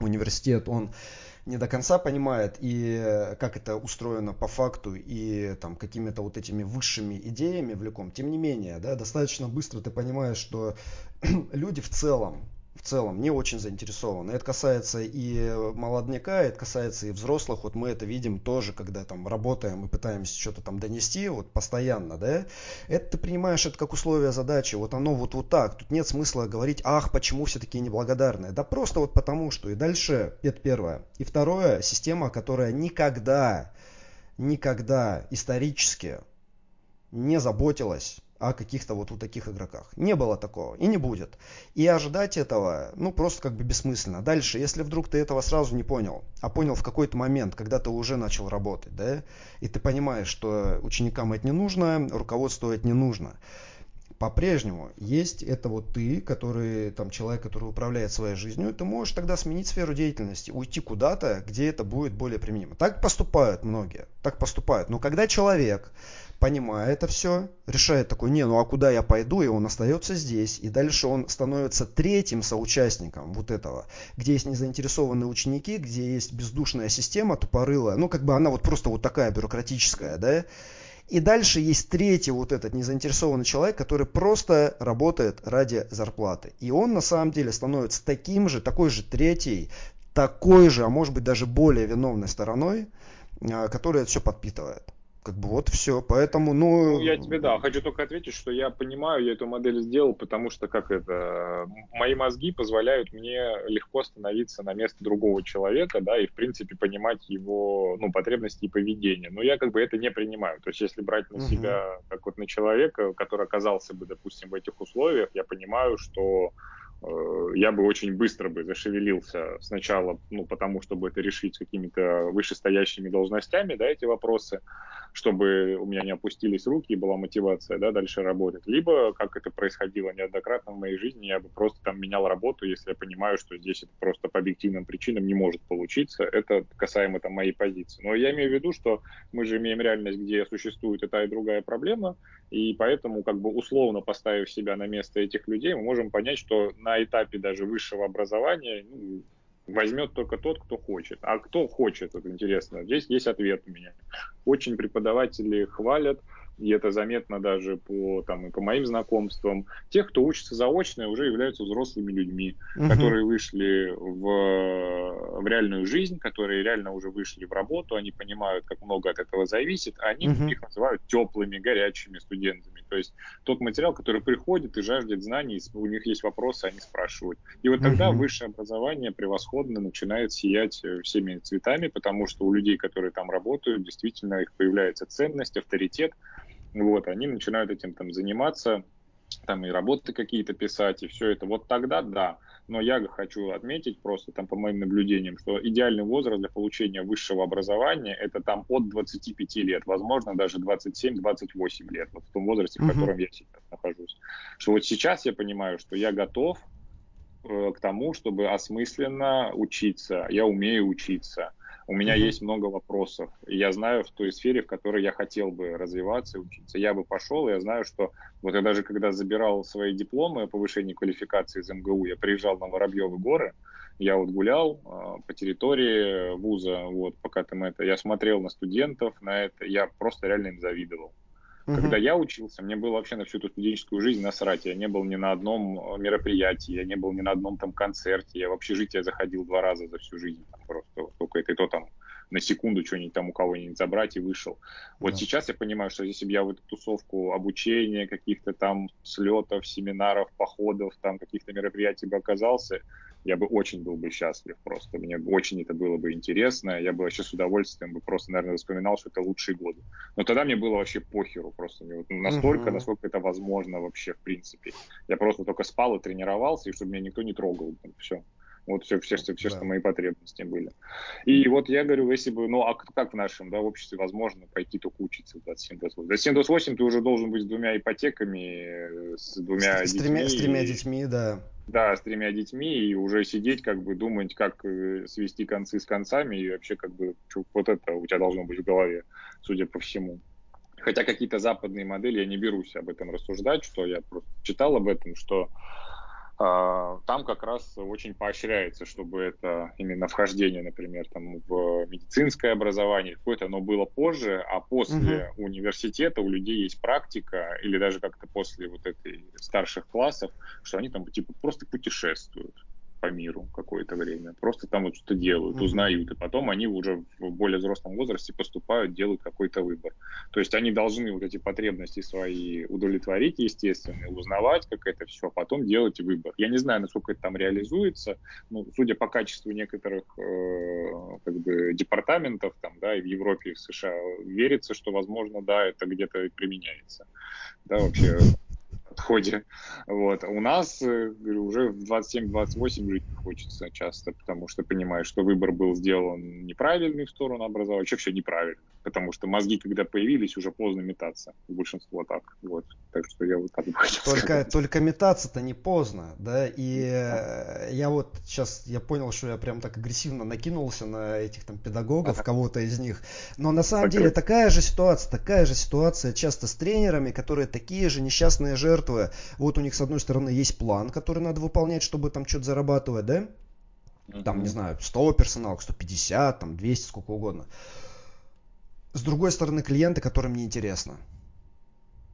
университет, он не до конца понимает и э, как это устроено по факту и там какими-то вот этими высшими идеями влеком. Тем не менее, да, достаточно быстро ты понимаешь, что люди в целом в целом не очень заинтересованы. Это касается и молодняка, это касается и взрослых. Вот мы это видим тоже, когда там работаем и пытаемся что-то там донести, вот постоянно, да. Это ты принимаешь это как условие задачи, вот оно вот, вот так. Тут нет смысла говорить, ах, почему все такие неблагодарные. Да просто вот потому что. И дальше, это первое. И второе, система, которая никогда, никогда исторически не заботилась о каких-то вот у таких игроках. Не было такого и не будет. И ожидать этого, ну, просто как бы бессмысленно. Дальше, если вдруг ты этого сразу не понял, а понял в какой-то момент, когда ты уже начал работать, да, и ты понимаешь, что ученикам это не нужно, руководству это не нужно, по-прежнему есть это вот ты, который, там, человек, который управляет своей жизнью, ты можешь тогда сменить сферу деятельности, уйти куда-то, где это будет более применимо. Так поступают многие, так поступают. Но когда человек понимая это все, решает такой, не, ну а куда я пойду, и он остается здесь. И дальше он становится третьим соучастником вот этого, где есть незаинтересованные ученики, где есть бездушная система тупорылая, ну как бы она вот просто вот такая бюрократическая, да, и дальше есть третий вот этот незаинтересованный человек, который просто работает ради зарплаты. И он на самом деле становится таким же, такой же третий, такой же, а может быть даже более виновной стороной, а, которая это все подпитывает как бы вот все. Поэтому, ну... ну... Я тебе, да, хочу только ответить, что я понимаю, я эту модель сделал, потому что, как это, мои мозги позволяют мне легко становиться на место другого человека, да, и, в принципе, понимать его, ну, потребности и поведение. Но я как бы это не принимаю. То есть, если брать на себя, как вот на человека, который оказался бы, допустим, в этих условиях, я понимаю, что я бы очень быстро бы зашевелился сначала, ну, потому чтобы это решить какими-то вышестоящими должностями, да, эти вопросы, чтобы у меня не опустились руки и была мотивация, да, дальше работать. Либо, как это происходило неоднократно в моей жизни, я бы просто там менял работу, если я понимаю, что здесь это просто по объективным причинам не может получиться. Это касаемо там моей позиции. Но я имею в виду, что мы же имеем реальность, где существует и та, и другая проблема, и поэтому, как бы условно поставив себя на место этих людей, мы можем понять, что на этапе даже высшего образования ну, возьмет только тот, кто хочет. А кто хочет, это интересно. Здесь есть ответ у меня. Очень преподаватели хвалят и это заметно даже по, там, и по моим знакомствам, тех, кто учится заочно, уже являются взрослыми людьми, угу. которые вышли в, в реальную жизнь, которые реально уже вышли в работу, они понимают, как много от этого зависит, а они угу. их называют теплыми, горячими студентами. То есть тот материал, который приходит и жаждет знаний, у них есть вопросы, они спрашивают. И вот тогда угу. высшее образование превосходно начинает сиять э, всеми цветами, потому что у людей, которые там работают, действительно их появляется ценность, авторитет, вот, они начинают этим там заниматься, там и работы какие-то писать, и все это. Вот тогда да. Но я хочу отметить просто там по моим наблюдениям, что идеальный возраст для получения высшего образования это там от 25 лет, возможно, даже 27-28 лет, вот в том возрасте, в котором я сейчас нахожусь. Что вот сейчас я понимаю, что я готов э, к тому, чтобы осмысленно учиться, я умею учиться, у меня uh-huh. есть много вопросов. И я знаю в той сфере, в которой я хотел бы развиваться и учиться. Я бы пошел, и я знаю, что вот я даже когда забирал свои дипломы о повышении квалификации из МГУ, я приезжал на Воробьевы горы, я вот гулял э, по территории вуза, вот, пока там это, я смотрел на студентов, на это, я просто реально им завидовал. Угу. Когда я учился, мне было вообще на всю эту студенческую жизнь насрать. Я не был ни на одном э, мероприятии, я не был ни на одном там концерте. Я в общежитие заходил два раза за всю жизнь. Там просто только это и то там на секунду что-нибудь там у кого-нибудь забрать и вышел. Вот да. сейчас я понимаю, что если бы я в эту тусовку обучения, каких-то там слетов, семинаров, походов, там каких-то мероприятий бы оказался, я бы очень был бы счастлив просто. Мне очень это было бы интересно. Я бы вообще с удовольствием бы просто, наверное, вспоминал, что это лучшие годы. Но тогда мне было вообще похеру просто. Мне вот настолько, uh-huh. насколько это возможно вообще в принципе. Я просто только спал и тренировался, и чтобы меня никто не трогал. Там, все. Вот все, все, все, все да. что мои потребности были. И вот я говорю, если бы, ну, а как в нашем да, обществе возможно пойти только учиться в 27-28? 27-28 ты уже должен быть с двумя ипотеками, с двумя с, детьми. С тремя, с тремя детьми, да. Да, с тремя детьми, и уже сидеть, как бы думать, как э, свести концы с концами, и вообще, как бы, вот это у тебя должно быть в голове, судя по всему. Хотя какие-то западные модели, я не берусь об этом рассуждать, что я просто читал об этом, что там как раз очень поощряется, чтобы это именно вхождение, например, там в медицинское образование какое-то, оно было позже, а после угу. университета у людей есть практика или даже как-то после вот этой старших классов, что они там типа просто путешествуют по миру какое-то время. Просто там вот что-то делают, mm-hmm. узнают, и потом они уже в более взрослом возрасте поступают, делают какой-то выбор. То есть они должны вот эти потребности свои удовлетворить, естественно, узнавать, как это все, а потом делать выбор. Я не знаю, насколько это там реализуется, но судя по качеству некоторых э, как бы департаментов там, да, и в Европе, и в США, верится, что, возможно, да, это где-то применяется. Да, вообще подходе. Вот. У нас э, говорю, уже в 27-28 жить хочется часто, потому что понимаешь, что выбор был сделан неправильный в сторону образования, вообще все неправильно, потому что мозги, когда появились, уже поздно метаться. Большинство так. Вот. Так что я вот так бы хотел только, сказать. Только метаться-то не поздно, да, и да. я вот сейчас, я понял, что я прям так агрессивно накинулся на этих там педагогов, ага. кого-то из них, но на самом так деле такая же ситуация, такая же ситуация часто с тренерами, которые такие же несчастные жертвы. Вот у них, с одной стороны, есть план, который надо выполнять, чтобы там что-то зарабатывать, да? Там, не знаю, 100 персонал, 150, там 200, сколько угодно. С другой стороны, клиенты, которым не интересно.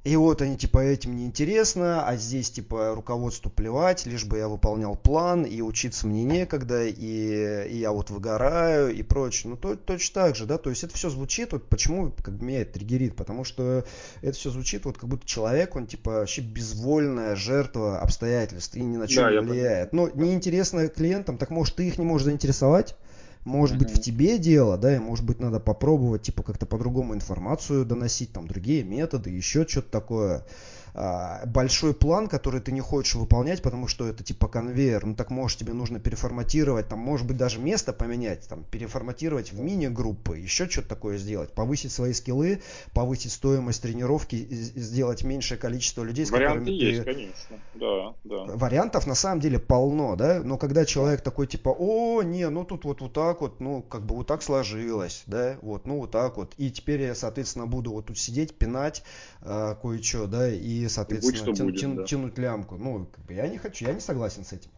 И вот они типа этим не интересно, а здесь типа руководству плевать, лишь бы я выполнял план, и учиться мне некогда, и, и я вот выгораю и прочее. Ну то, точно так же, да, то есть это все звучит, вот почему как бы меня это триггерит, потому что это все звучит вот как будто человек, он типа вообще безвольная жертва обстоятельств и ни на что да, не влияет. Но неинтересно клиентам, так может ты их не можешь заинтересовать? Может быть, в тебе дело, да, и может быть, надо попробовать, типа, как-то по-другому информацию доносить, там, другие методы, еще что-то такое. А, большой план, который ты не хочешь выполнять, потому что это типа конвейер, ну так может тебе нужно переформатировать, там может быть даже место поменять, там переформатировать в мини-группы, еще что-то такое сделать, повысить свои скиллы, повысить стоимость тренировки, сделать меньшее количество людей, с Варианты которыми есть, ты... конечно, да, да. Вариантов на самом деле полно, да, но когда человек такой типа, о, не, ну тут вот вот так вот, ну как бы вот так сложилось, да, вот, ну вот так вот, и теперь я, соответственно, буду вот тут сидеть, пинать э, кое-что, да, и соответственно, будь, тя, будет, тя, да. тянуть лямку. Ну, как бы я не хочу, я не согласен с этим.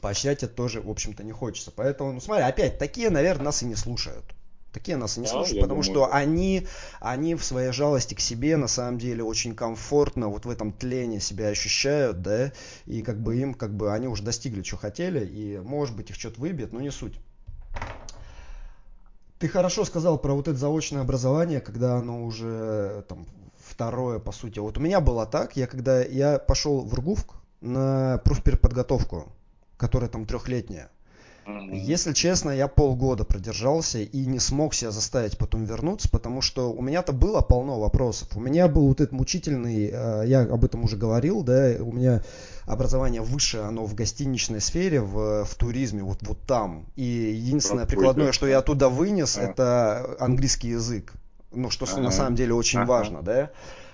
Поощрять это тоже, в общем-то, не хочется. Поэтому, ну смотри, опять, такие, наверное, нас и не слушают. Такие нас и не слушают, потому думаю, что да. они, они в своей жалости к себе на самом деле очень комфортно вот в этом тлене себя ощущают, да, и как бы им, как бы они уже достигли, что хотели, и может быть их что-то выбьет, но не суть. Ты хорошо сказал про вот это заочное образование, когда оно уже там второе, по сути. Вот у меня было так, я когда я пошел в РГУФК на профпереподготовку, которая там трехлетняя, Если честно, я полгода продержался и не смог себя заставить потом вернуться, потому что у меня-то было полно вопросов. У меня был вот этот мучительный, э, я об этом уже говорил, да, у меня образование высшее, оно в гостиничной сфере, в, в туризме, вот, вот там. И единственное прикладное, что я оттуда вынес, а. это английский язык. Ну, что ага. на самом деле очень ага. важно, да.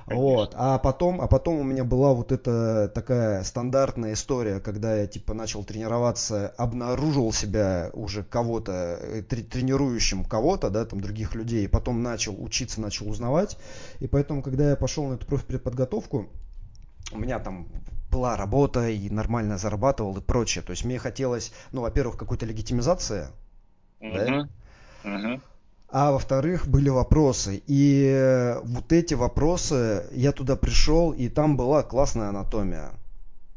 Вот. А потом, а потом у меня была вот эта такая стандартная история, когда я типа начал тренироваться, обнаружил себя уже кого-то, э, трени тренирующим кого-то, да, там других людей, потом начал учиться, начал узнавать. И поэтому, когда я пошел на эту профпредподготовку, у меня там была работа и нормально зарабатывал и прочее. То есть мне хотелось, ну, во-первых, какой-то легитимизации, uh-huh. да, uh-huh а во-вторых, были вопросы. И э, вот эти вопросы, я туда пришел, и там была классная анатомия.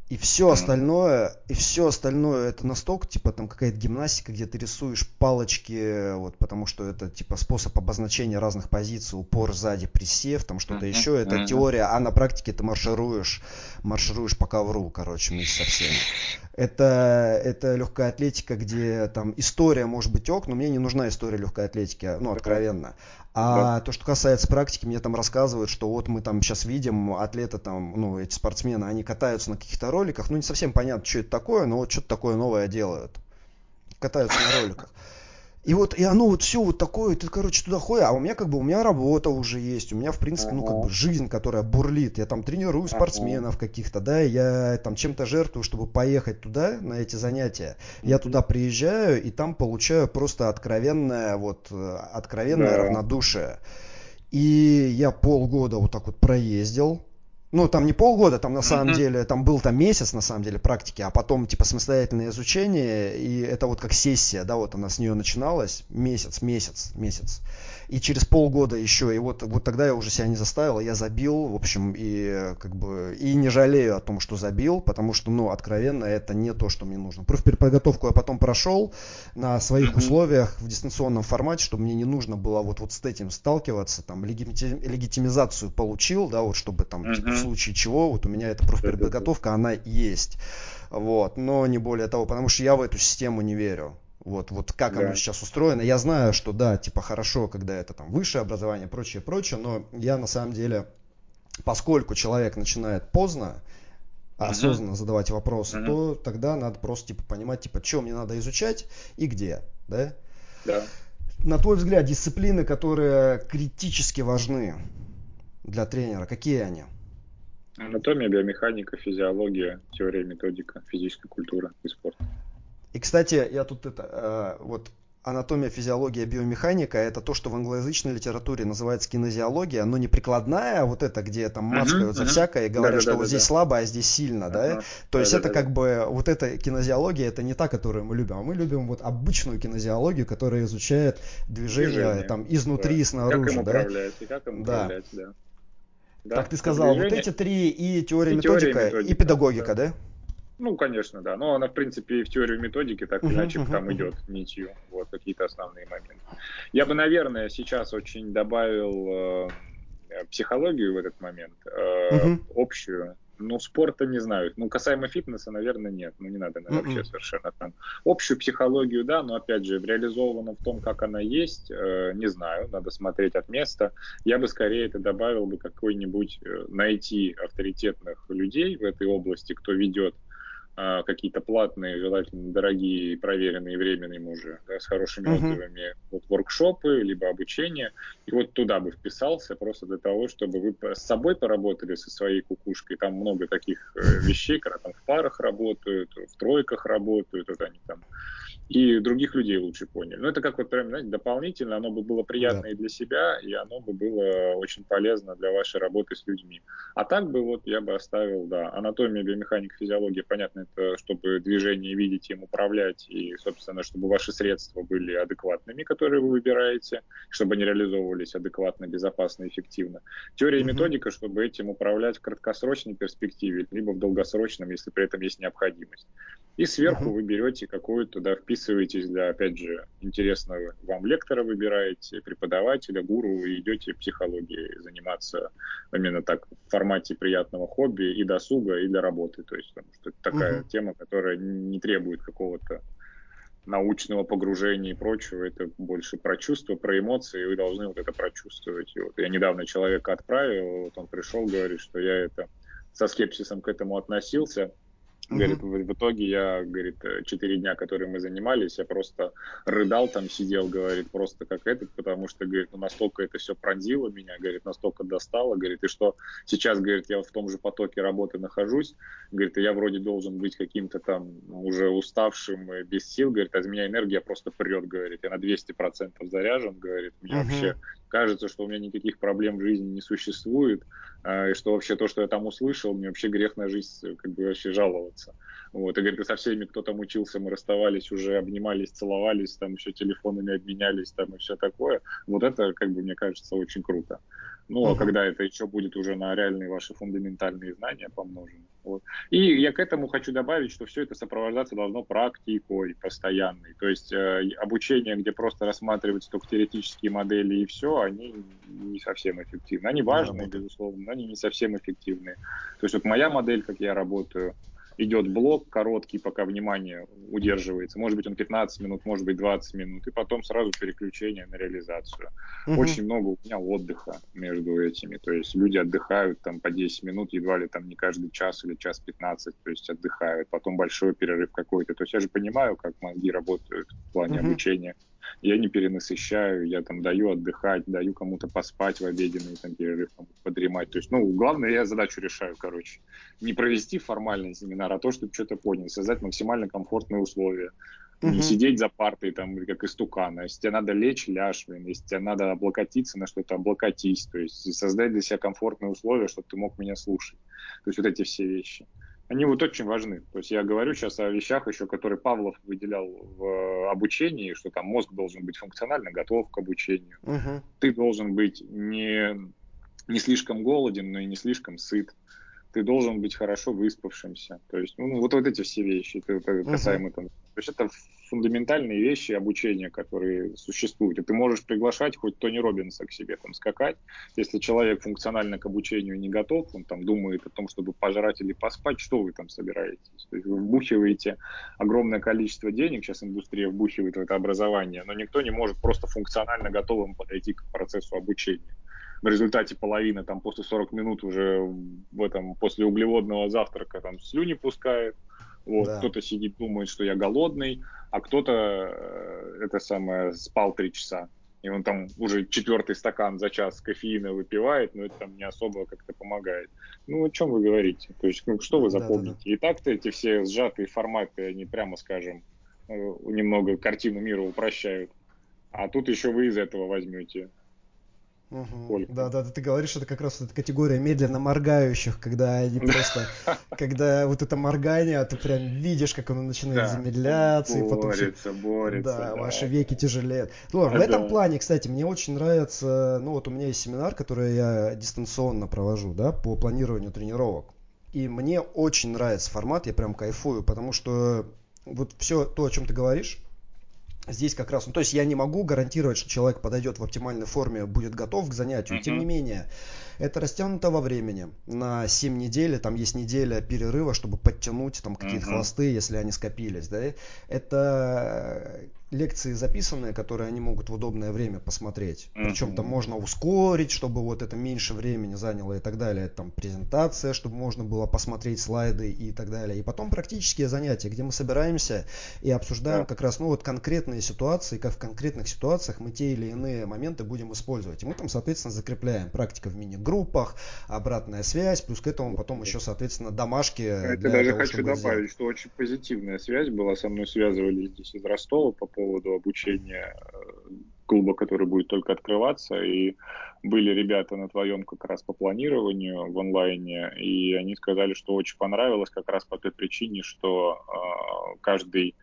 И все остальное, и все остальное это настолько, типа там какая-то гимнастика, где ты рисуешь палочки, вот потому что это типа способ обозначения разных позиций, упор сзади, присев, там что-то еще, это теория, а на практике ты маршируешь, маршируешь по ковру, короче, вместе со всеми. Это, это легкая атлетика, где там история может быть ок, но мне не нужна история легкой атлетики, ну, откровенно. А то, что касается практики, мне там рассказывают, что вот мы там сейчас видим атлеты там, ну, эти спортсмены, они катаются на каких-то роликах, ну, не совсем понятно, что это такое, но вот что-то такое новое делают. Катаются на роликах. И вот, и оно вот все вот такое, ты, короче, туда ходишь, а у меня как бы, у меня работа уже есть, у меня, в принципе, ну, как бы жизнь, которая бурлит, я там тренирую спортсменов каких-то, да, я там чем-то жертвую, чтобы поехать туда, на эти занятия, я туда приезжаю, и там получаю просто откровенное, вот, откровенное да. равнодушие. И я полгода вот так вот проездил, ну, там не полгода, там на самом mm-hmm. деле, там был там месяц на самом деле практики, а потом типа самостоятельное изучение, и это вот как сессия, да, вот она с нее начиналась, месяц, месяц, месяц. И через полгода еще, и вот, вот тогда я уже себя не заставил, я забил, в общем, и как бы, и не жалею о том, что забил, потому что, ну, откровенно, это не то, что мне нужно. Профпереподготовку я потом прошел на своих условиях в дистанционном формате, чтобы мне не нужно было вот, вот с этим сталкиваться, там, легитимизацию получил, да, вот, чтобы там, mm-hmm. типа, случае чего, вот у меня эта профпереподготовка, она есть. Вот, но не более того, потому что я в эту систему не верю. Вот, вот как да. оно сейчас устроено. Я знаю, что да, типа хорошо, когда это там высшее образование, прочее, прочее, но я на самом деле, поскольку человек начинает поздно, осознанно uh-huh. задавать вопросы, uh-huh. то тогда надо просто типа понимать, типа, что мне надо изучать и где, да? Да. На твой взгляд, дисциплины, которые критически важны для тренера, какие они? Анатомия, биомеханика, физиология, теория, методика, физическая культура и спорт. И, кстати, я тут это, э, вот анатомия, физиология, биомеханика, это то, что в англоязычной литературе называется кинезиология, но не прикладная, а вот это, где там мацкают uh-huh, uh-huh. всякое и говорят, да, что да, вот да, здесь да. слабо, а здесь сильно, uh-huh. да? То есть это как бы, вот эта кинезиология, это не та, которую мы любим, а мы любим вот обычную кинезиологию, которая изучает движение, движение. там изнутри да. и снаружи, как им да? и как им да. да. Да? Как ты сказал, вот эти три и теория, и методика, теория методика, и педагогика, да. да? Ну, конечно, да. Но она, в принципе, и в теорию методики так или иначе там идет ничью. Вот какие-то основные моменты. Я бы, наверное, сейчас очень добавил э, психологию в этот момент, э, общую. Ну, спорта не знаю. Ну, касаемо фитнеса, наверное, нет. Ну, не надо, наверное, вообще совершенно там. Общую психологию, да, но опять же, реализовано в том, как она есть, э, не знаю, надо смотреть от места. Я бы скорее это добавил бы какой-нибудь, э, найти авторитетных людей в этой области, кто ведет какие-то платные, желательно дорогие, проверенные временные уже, да, с хорошими uh-huh. отзывами, вот воркшопы, либо обучение, и вот туда бы вписался просто для того, чтобы вы с собой поработали, со своей кукушкой, там много таких э, вещей, когда там в парах работают, в тройках работают, вот они там и других людей лучше поняли. Но это как вот прям, знаете, дополнительно, оно бы было приятно да. и для себя, и оно бы было очень полезно для вашей работы с людьми. А так бы вот я бы оставил, да, анатомия, биомеханика, физиология, понятно, это чтобы движение видеть, им управлять, и, собственно, чтобы ваши средства были адекватными, которые вы выбираете, чтобы они реализовывались адекватно, безопасно, эффективно. Теория и методика, чтобы этим управлять в краткосрочной перспективе, либо в долгосрочном, если при этом есть необходимость. И сверху вы берете какую-то, да, вписываетесь для, опять же, интересного вам лектора выбираете, преподавателя, гуру, и идете психологией заниматься именно так в формате приятного хобби и досуга, и для работы. То есть, потому что это такая uh-huh. тема, которая не требует какого-то научного погружения и прочего, это больше про чувства, про эмоции, и вы должны вот это прочувствовать. И вот я недавно человека отправил, вот он пришел, говорит, что я это со скепсисом к этому относился, Говорит, в, в итоге я, говорит, четыре дня, которые мы занимались, я просто рыдал там, сидел, говорит, просто как этот, потому что, говорит, ну настолько это все пронзило меня, говорит, настолько достало, говорит, и что сейчас, говорит, я в том же потоке работы нахожусь, говорит, и я вроде должен быть каким-то там уже уставшим, без сил, говорит, а из меня энергия просто прет, говорит, я на 200% заряжен, говорит, мне uh-huh. вообще кажется, что у меня никаких проблем в жизни не существует, а, и что вообще то, что я там услышал, мне вообще грех на жизнь как бы вообще жаловаться. Вот, и говорит, со всеми, кто там учился, мы расставались, уже обнимались, целовались, там еще телефонами обменялись, там и все такое. Вот это, как бы, мне кажется, очень круто. Ну, а когда это еще будет уже на реальные ваши фундаментальные знания помножены. Вот. И я к этому хочу добавить, что все это сопровождаться должно практикой постоянной. То есть э, обучение, где просто рассматриваются только теоретические модели и все, они не совсем эффективны. Они важны, безусловно, но они не совсем эффективны. То есть вот моя модель, как я работаю, идет блок короткий, пока внимание удерживается. Может быть, он 15 минут, может быть, 20 минут, и потом сразу переключение на реализацию. Угу. Очень много у меня отдыха между этими. То есть люди отдыхают там по 10 минут, едва ли там не каждый час или час 15, то есть отдыхают. Потом большой перерыв какой-то. То есть я же понимаю, как мозги работают в плане угу. обучения я не перенасыщаю, я там даю отдыхать, даю кому-то поспать в обеденный там перерыв, подремать. То есть, ну, главное, я задачу решаю, короче. Не провести формальный семинар, а то, чтобы что-то понял, создать максимально комфортные условия. Не сидеть за партой, там, как истукана. Если тебе надо лечь, ляжь, блин. Если тебе надо облокотиться на что-то, облокотись. То есть создать для себя комфортные условия, чтобы ты мог меня слушать. То есть вот эти все вещи они вот очень важны. То есть я говорю сейчас о вещах еще, которые Павлов выделял в обучении, что там мозг должен быть функционально готов к обучению. Угу. Ты должен быть не, не слишком голоден, но и не слишком сыт. Ты должен быть хорошо выспавшимся. То есть, ну, вот, вот эти все вещи, это, это касаемо угу. там. То есть это фундаментальные вещи обучения, которые существуют. И ты можешь приглашать хоть Тони Робинса к себе там скакать. Если человек функционально к обучению не готов, он там думает о том, чтобы пожрать или поспать, что вы там собираетесь? То есть вы вбухиваете огромное количество денег, сейчас индустрия вбухивает в это образование, но никто не может просто функционально готовым подойти к процессу обучения в результате половина там после 40 минут уже в этом после углеводного завтрака там слюни пускает, вот, да. кто-то сидит, думает, что я голодный, а кто-то э, это самое спал три часа. И он там уже четвертый стакан за час кофеина выпивает, но это там не особо как-то помогает. Ну, о чем вы говорите? То есть, ну, что вы запомните? Да, да, да. И так-то эти все сжатые форматы, они, прямо скажем, э, немного картину мира упрощают. А тут еще вы из этого возьмете Угу. Да, да, ты говоришь, это как раз эта категория медленно моргающих, когда они просто, когда вот это моргание, ты прям видишь, как оно начинает замедляться, и потом борется, борется, да, ваши веки тяжелеют. Ну, в этом плане, кстати, мне очень нравится, ну вот у меня есть семинар, который я дистанционно провожу, да, по планированию тренировок, и мне очень нравится формат, я прям кайфую, потому что вот все то, о чем ты говоришь, Здесь как раз, ну то есть я не могу гарантировать, что человек подойдет в оптимальной форме, будет готов к занятию. Тем не менее, это растянуто во времени на 7 недель, там есть неделя перерыва, чтобы подтянуть там какие-то uh-huh. хвосты, если они скопились. Да? Это лекции записанные, которые они могут в удобное время посмотреть. Mm-hmm. Причем там можно ускорить, чтобы вот это меньше времени заняло и так далее. Там презентация, чтобы можно было посмотреть слайды и так далее. И потом практические занятия, где мы собираемся и обсуждаем yeah. как раз ну вот конкретные ситуации, как в конкретных ситуациях мы те или иные моменты будем использовать. И мы там, соответственно, закрепляем практика в мини-группах, обратная связь, плюс к этому потом еще, соответственно, домашки. Я даже того, хочу добавить, сделать. что очень позитивная связь была. Со мной связывались здесь из Ростова по поводу поводу обучения э, клуба, который будет только открываться, и были ребята на твоем как раз по планированию в онлайне, и они сказали, что очень понравилось как раз по той причине, что э, каждый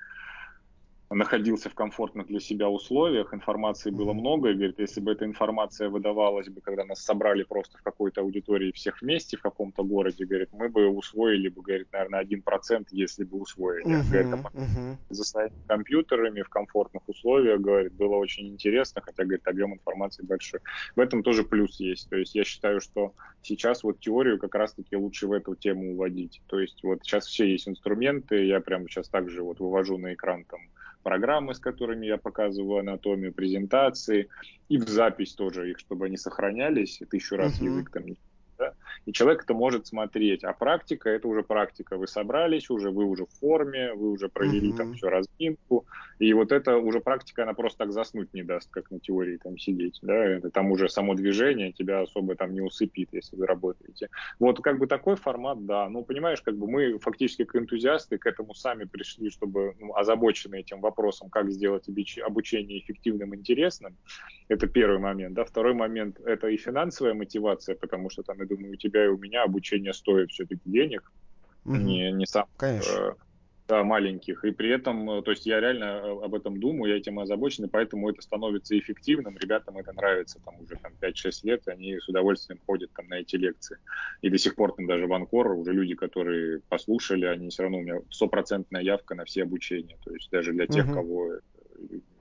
находился в комфортных для себя условиях, информации было много, и говорит, если бы эта информация выдавалась бы, когда нас собрали просто в какой-то аудитории всех вместе в каком-то городе, говорит, мы бы усвоили бы, говорит, наверное, один процент, если бы усвоили. Uh-huh, говорит, а uh-huh. за своими компьютерами в комфортных условиях, говорит, было очень интересно, хотя, говорит, объем информации большой. В этом тоже плюс есть. То есть я считаю, что сейчас вот теорию как раз-таки лучше в эту тему уводить. То есть вот сейчас все есть инструменты, я прямо сейчас также вот вывожу на экран там программы, с которыми я показываю анатомию, презентации, и в запись тоже их, чтобы они сохранялись, тысячу раз uh-huh. язык там да? И человек это может смотреть. А практика это уже практика. Вы собрались уже, вы уже в форме, вы уже провели uh-huh. там всю разминку. И вот это уже практика, она просто так заснуть не даст, как на теории там сидеть. Да? Это там уже само движение тебя особо там не усыпит, если вы работаете. Вот как бы такой формат, да. Ну, понимаешь, как бы мы фактически как энтузиасты к этому сами пришли, чтобы ну, озабочены этим вопросом, как сделать обучение эффективным, интересным. Это первый момент. Да? Второй момент – это и финансовая мотивация, потому что там думаю, у тебя и у меня обучение стоит все-таки денег, угу. не, не сам э, да, маленьких. И при этом, э, то есть я реально э, об этом думаю, я этим озабочен, и поэтому это становится эффективным. Ребятам это нравится там уже там, 5-6 лет, они с удовольствием ходят там на эти лекции. И до сих пор там даже в Анкор уже люди, которые послушали, они все равно у меня стопроцентная явка на все обучения. То есть даже для тех, угу. кого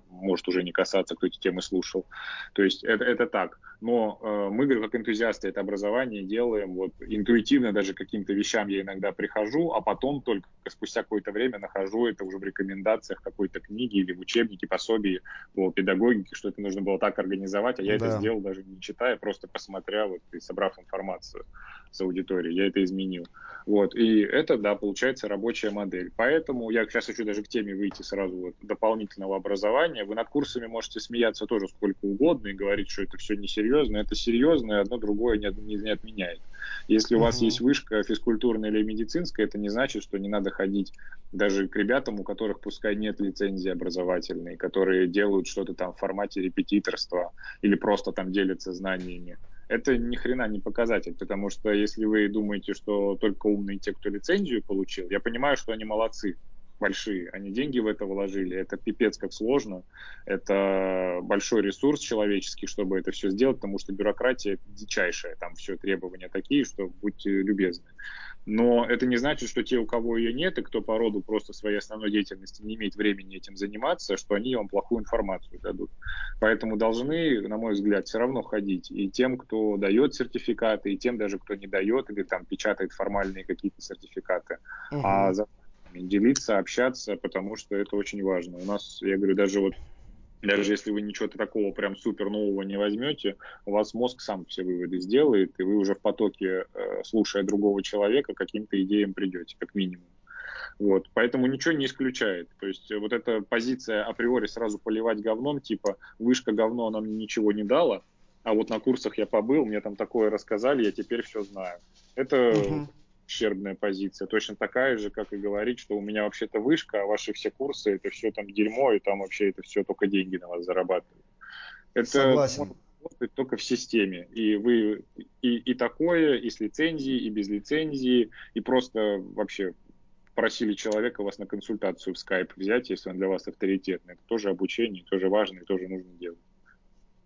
может уже не касаться, кто эти темы слушал. То есть это, это так. Но э, мы, как энтузиасты, это образование делаем вот интуитивно, даже каким-то вещам я иногда прихожу, а потом только спустя какое-то время нахожу это уже в рекомендациях какой-то книги или в учебнике, пособии по педагогике, что это нужно было так организовать, а я да. это сделал даже не читая, просто посмотря вот и собрав информацию с аудиторией, я это изменил. Вот, и это, да, получается рабочая модель. Поэтому я сейчас хочу даже к теме выйти сразу вот дополнительного образования. Вы над курсами можете смеяться тоже сколько угодно и говорить, что это все несерьезно. Это серьезно, и одно другое не, не, не отменяет. Если у вас есть вышка физкультурная или медицинская, это не значит, что не надо ходить даже к ребятам, у которых пускай нет лицензии образовательной, которые делают что-то там в формате репетиторства или просто там делятся знаниями это ни хрена не показатель, потому что если вы думаете, что только умные те, кто лицензию получил, я понимаю, что они молодцы, большие, они деньги в это вложили, это пипец как сложно, это большой ресурс человеческий, чтобы это все сделать, потому что бюрократия дичайшая, там все требования такие, что будьте любезны. Но это не значит, что те, у кого ее нет, и кто по роду просто своей основной деятельности не имеет времени этим заниматься, что они вам плохую информацию дадут. Поэтому должны, на мой взгляд, все равно ходить и тем, кто дает сертификаты, и тем даже, кто не дает, или там печатает формальные какие-то сертификаты. Угу. А за делиться, общаться, потому что это очень важно. У нас, я говорю, даже вот даже если вы ничего такого прям супер нового не возьмете, у вас мозг сам все выводы сделает, и вы уже в потоке, э, слушая другого человека, каким-то идеям придете, как минимум. Вот, поэтому ничего не исключает. То есть вот эта позиция априори сразу поливать говном, типа вышка говно, она мне ничего не дала, а вот на курсах я побыл, мне там такое рассказали, я теперь все знаю. Это угу ущербная позиция, точно такая же, как и говорить, что у меня вообще-то вышка, а ваши все курсы это все там дерьмо, и там вообще это все только деньги на вас зарабатывают. Это Согласен. может работать только в системе. И вы и, и такое, и с лицензией, и без лицензии, и просто вообще просили человека вас на консультацию в скайп взять, если он для вас авторитетный. Это тоже обучение, тоже важно и тоже нужно делать.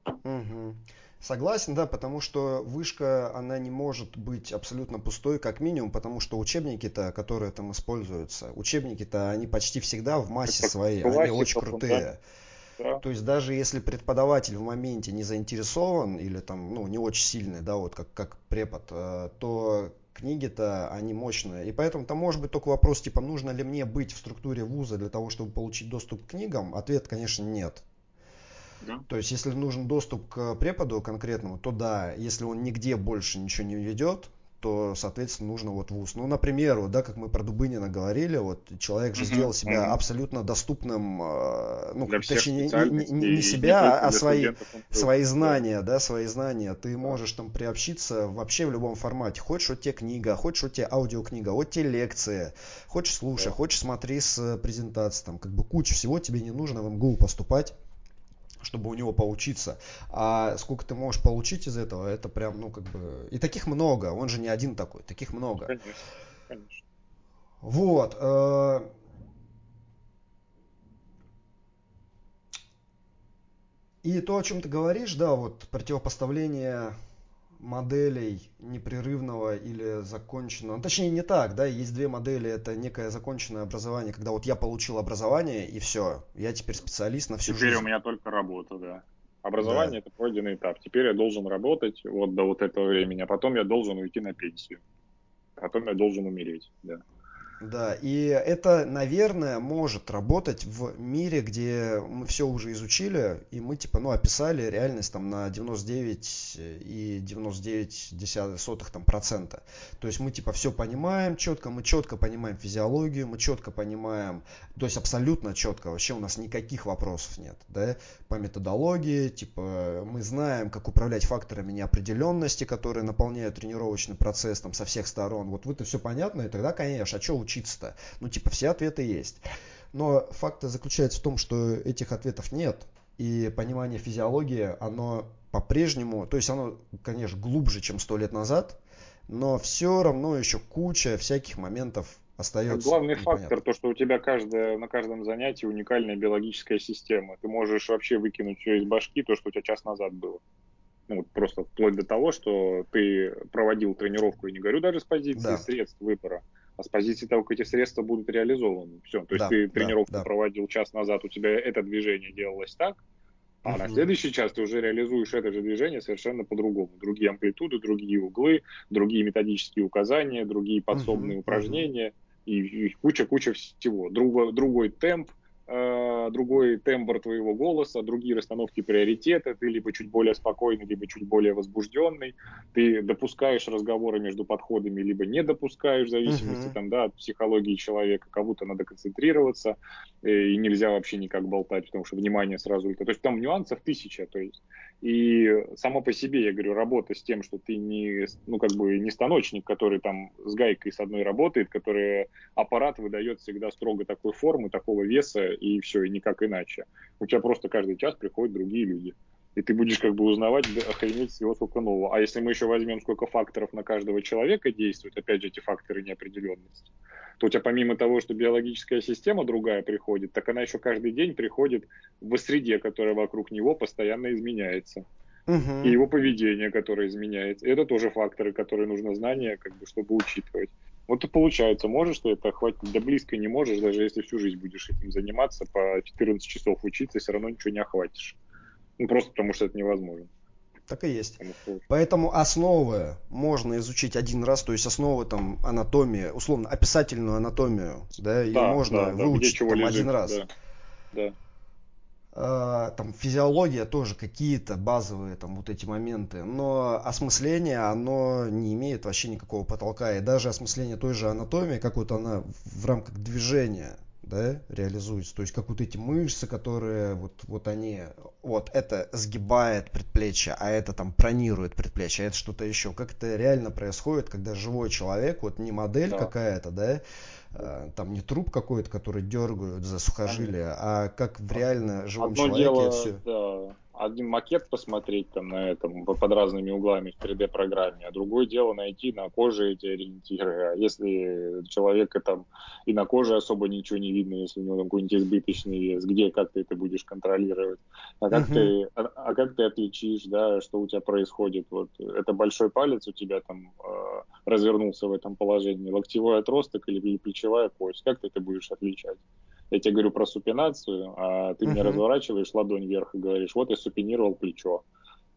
Угу. Согласен, да, потому что вышка, она не может быть абсолютно пустой, как минимум, потому что учебники-то, которые там используются, учебники-то, они почти всегда в массе своей, они очень крутые. Да. То есть даже если преподаватель в моменте не заинтересован или там, ну, не очень сильный, да, вот как, как препод, э, то книги-то, они мощные. И поэтому там может быть только вопрос, типа, нужно ли мне быть в структуре вуза для того, чтобы получить доступ к книгам? Ответ, конечно, нет. Да. То есть, если нужен доступ к преподу конкретному, то да, если он нигде больше ничего не ведет, то, соответственно, нужно вот вуз. Ну, например, вот, да, как мы про Дубынина говорили, вот человек же сделал себя абсолютно доступным, э, ну, для точнее, не, не, не себя, а свои, свои знания, да. да, свои знания. Ты можешь там приобщиться вообще в любом формате. Хочешь, вот тебе книга, хочешь, вот тебе аудиокнига, вот тебе лекция, хочешь слушай, да. хочешь смотри с презентацией, там, как бы куча всего тебе не нужно в МГУ поступать чтобы у него поучиться. А сколько ты можешь получить из этого, это прям, ну, как бы... И таких много, он же не один такой, таких много. Конечно, конечно. Вот. Э, и то, о чем ты говоришь, да, вот противопоставление моделей непрерывного или законченного. Ну, точнее, не так, да, есть две модели. Это некое законченное образование, когда вот я получил образование и все, я теперь специалист на всю теперь жизнь. Теперь у меня только работа, да. Образование да. это пройденный этап. Теперь я должен работать вот до вот этого времени, а потом я должен уйти на пенсию. Потом я должен умереть, да. Да, и это, наверное, может работать в мире, где мы все уже изучили, и мы, типа, ну, описали реальность там на 99 и 99 десятых там процента. То есть мы, типа, все понимаем четко, мы четко понимаем физиологию, мы четко понимаем, то есть абсолютно четко, вообще у нас никаких вопросов нет, да, по методологии, типа, мы знаем, как управлять факторами неопределенности, которые наполняют тренировочный процесс там со всех сторон. Вот это все понятно, и тогда, конечно, а что учить? Учиться-то? Ну, типа, все ответы есть. Но факт заключается в том, что этих ответов нет. И понимание физиологии, оно по-прежнему, то есть оно, конечно, глубже, чем сто лет назад, но все равно еще куча всяких моментов остается. Главный непонятно. фактор, то, что у тебя каждое, на каждом занятии уникальная биологическая система. Ты можешь вообще выкинуть все из башки, то, что у тебя час назад было. Ну, вот просто вплоть до того, что ты проводил тренировку, и не говорю даже с позиции да. средств выбора, а с позиции того, как эти средства будут реализованы. Все, то есть да, ты тренировку да, да. проводил час назад, у тебя это движение делалось так, а угу. на следующий час ты уже реализуешь это же движение совершенно по-другому. Другие амплитуды, другие углы, другие методические указания, другие подсобные угу, упражнения угу. и куча-куча всего. Другой, другой темп, другой тембр твоего голоса, другие расстановки приоритета, ты либо чуть более спокойный, либо чуть более возбужденный, ты допускаешь разговоры между подходами, либо не допускаешь, в зависимости uh-huh. там, да, от психологии человека, кому-то надо концентрироваться, э, и нельзя вообще никак болтать, потому что внимание сразу... То есть там нюансов тысяча, то есть и само по себе, я говорю, работа с тем, что ты не, ну, как бы не станочник, который там с гайкой с одной работает, который аппарат выдает всегда строго такой формы, такого веса, и все, и никак иначе. У тебя просто каждый час приходят другие люди. И ты будешь как бы узнавать, охренеть всего сколько нового. А если мы еще возьмем, сколько факторов на каждого человека действует, опять же, эти факторы неопределенности, то у тебя помимо того, что биологическая система другая приходит, так она еще каждый день приходит в среде, которая вокруг него постоянно изменяется. Угу. И его поведение, которое изменяется. Это тоже факторы, которые нужно знания, как бы, чтобы учитывать. Вот и получается, можешь ты это охватить, да близко не можешь, даже если всю жизнь будешь этим заниматься, по 14 часов учиться, все равно ничего не охватишь. Ну, просто потому что это невозможно. Так и есть. Поэтому основы можно изучить один раз, то есть основы там анатомии, условно описательную анатомию, да, ее да, можно да, выучить да, там лежит, один раз. Да, да. А, там физиология тоже какие-то базовые там вот эти моменты, но осмысление оно не имеет вообще никакого потолка и даже осмысление той же анатомии, как вот она в рамках движения да, реализуется. То есть как вот эти мышцы, которые вот, вот они, вот это сгибает предплечье, а это там пронирует предплечье, а это что-то еще. Как это реально происходит, когда живой человек, вот не модель да. какая-то, да, там не труп какой-то, который дергают за сухожилие, а как в реально живом Одно человеке дело, все. Да, один макет посмотреть там на этом под разными углами в 3D-программе, а другое дело найти на коже эти ориентиры. А если человека там и на коже особо ничего не видно, если у него там какой-нибудь избыточный вес, где, как ты это будешь контролировать, а как, uh-huh. ты, а, а как ты отличишь, да, что у тебя происходит, вот это большой палец у тебя там э, развернулся в этом положении, локтевой отросток или плечевая кость, как ты это будешь отличать? Я тебе говорю про супинацию, а ты uh-huh. мне разворачиваешь ладонь вверх и говоришь, вот я супинировал плечо.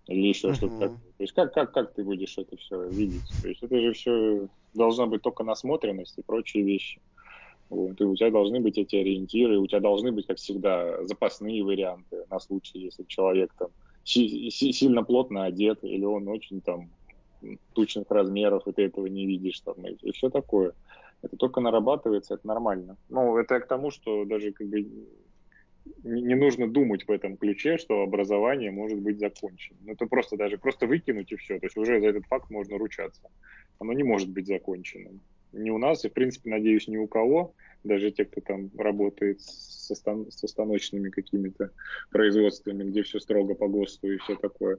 Или еще uh-huh. что-то такое. То есть как, как, как ты будешь это все видеть? То есть это же все должна быть только насмотренность и прочие вещи. Вот. И у тебя должны быть эти ориентиры, у тебя должны быть, как всегда, запасные варианты на случай, если человек там си- си- сильно плотно одет, или он очень там тучных размеров, и ты этого не видишь, там, и, и все такое это только нарабатывается, это нормально. Ну, это к тому, что даже как бы не нужно думать в этом ключе, что образование может быть закончено. Ну, это просто даже просто выкинуть и все. То есть уже за этот факт можно ручаться. Оно не может быть законченным. Не у нас, и в принципе, надеюсь, ни у кого, даже те, кто там работает со, стан- со станочными какими-то производствами, где все строго по ГОСТу и все такое,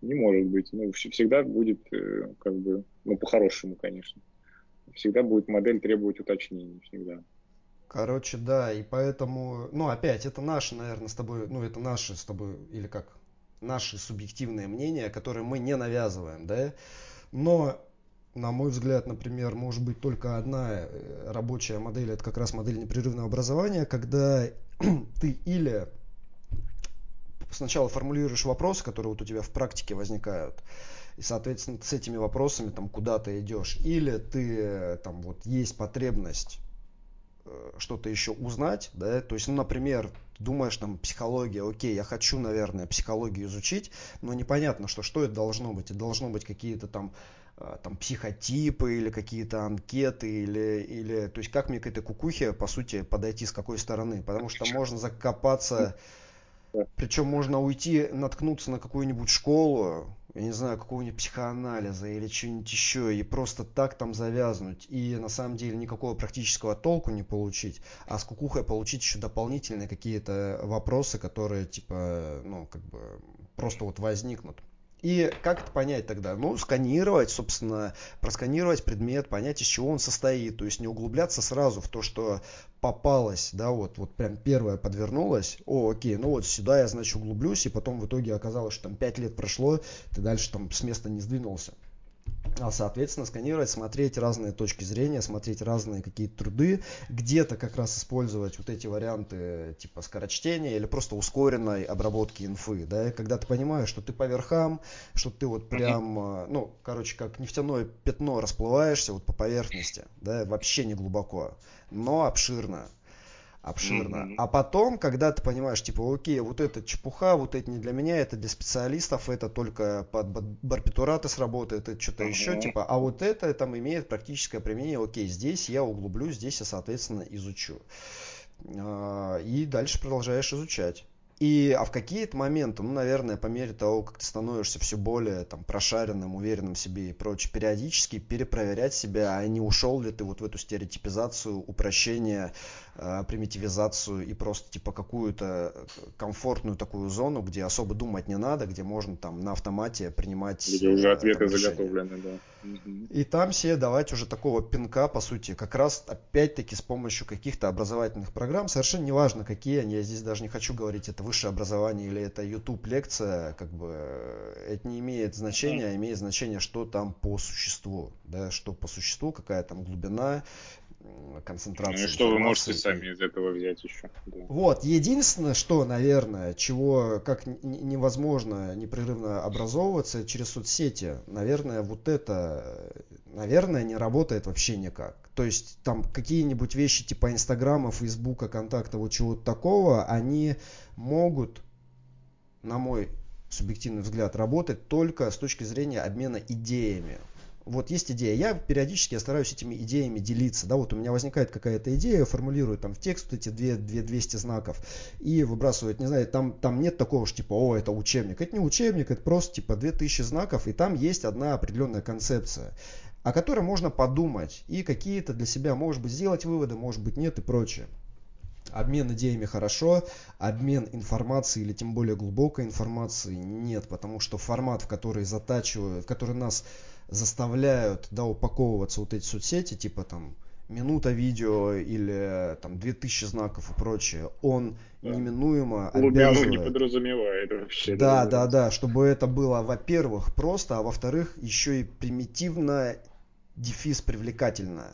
не может быть. Ну, всегда будет, э, как бы, ну, по-хорошему, конечно всегда будет модель требовать уточнений, всегда. Короче, да, и поэтому, ну, опять, это наши, наверное, с тобой, ну, это наши с тобой, или как, наши субъективные мнения, которые мы не навязываем, да, но, на мой взгляд, например, может быть только одна э, рабочая модель, это как раз модель непрерывного образования, когда ты или сначала формулируешь вопросы, которые вот у тебя в практике возникают, и, соответственно, с этими вопросами там куда ты идешь. Или ты там вот есть потребность э, что-то еще узнать, да, то есть, ну, например, думаешь, там, психология, окей, я хочу, наверное, психологию изучить, но непонятно, что, что это должно быть. Это должно быть какие-то там э, там психотипы или какие-то анкеты или или то есть как мне к этой кукухе по сути подойти с какой стороны потому что можно закопаться причем можно уйти, наткнуться на какую-нибудь школу, я не знаю, какого-нибудь психоанализа или что-нибудь еще, и просто так там завязнуть, и на самом деле никакого практического толку не получить, а с кукухой получить еще дополнительные какие-то вопросы, которые, типа, ну, как бы, просто вот возникнут. И как это понять тогда? Ну, сканировать, собственно, просканировать предмет, понять, из чего он состоит. То есть не углубляться сразу в то, что попалось, да, вот, вот прям первое подвернулось. О, окей, ну вот сюда я, значит, углублюсь, и потом в итоге оказалось, что там 5 лет прошло, ты дальше там с места не сдвинулся соответственно сканировать, смотреть разные точки зрения, смотреть разные какие-то труды, где-то как раз использовать вот эти варианты типа скорочтения или просто ускоренной обработки инфы, да, когда ты понимаешь, что ты по верхам, что ты вот прям, mm-hmm. ну, короче, как нефтяное пятно расплываешься вот по поверхности, да, вообще не глубоко, но обширно, обширно. Mm-hmm. А потом, когда ты понимаешь, типа, окей, вот это чепуха, вот это не для меня, это для специалистов, это только под барбитураты сработает, это что-то mm-hmm. еще, типа, а вот это там имеет практическое применение, окей, здесь я углублю, здесь я, соответственно, изучу. А, и дальше продолжаешь изучать. И, а в какие-то моменты, ну, наверное, по мере того, как ты становишься все более там прошаренным, уверенным в себе и прочее, периодически перепроверять себя, а не ушел ли ты вот в эту стереотипизацию, упрощение, э, примитивизацию и просто типа какую-то комфортную такую зону, где особо думать не надо, где можно там на автомате принимать Где уже э, ответы там, заготовлены, да. И там себе давать уже такого пинка, по сути, как раз опять-таки с помощью каких-то образовательных программ, совершенно неважно какие они, я здесь даже не хочу говорить это высшее образование или это YouTube лекция, как бы это не имеет значения, а имеет значение, что там по существу, да, что по существу, какая там глубина, Ну и что вы можете сами из этого взять еще. Да. Вот, единственное, что, наверное, чего как невозможно непрерывно образовываться через соцсети, наверное, вот это, наверное, не работает вообще никак. То есть там какие-нибудь вещи типа Инстаграма, Фейсбука, Контакта, вот чего-то такого, они могут, на мой субъективный взгляд, работать только с точки зрения обмена идеями вот есть идея. Я периодически я стараюсь этими идеями делиться. Да, вот у меня возникает какая-то идея, формулирую там в текст эти 2, 2, 200 знаков и выбрасываю. Не знаю, там, там нет такого, что типа, о, это учебник. Это не учебник, это просто типа 2000 знаков, и там есть одна определенная концепция о которой можно подумать и какие-то для себя, может быть, сделать выводы, может быть, нет и прочее. Обмен идеями хорошо, обмен информацией или тем более глубокой информацией нет, потому что формат, в который затачивают, в который нас заставляют да, упаковываться вот эти соцсети, типа там минута видео или там 2000 знаков и прочее, он да. неминуемо Глубину обязывает... не подразумевает вообще. Да, да, да, да, чтобы это было, во-первых, просто, а во-вторых, еще и примитивно дефис привлекательно.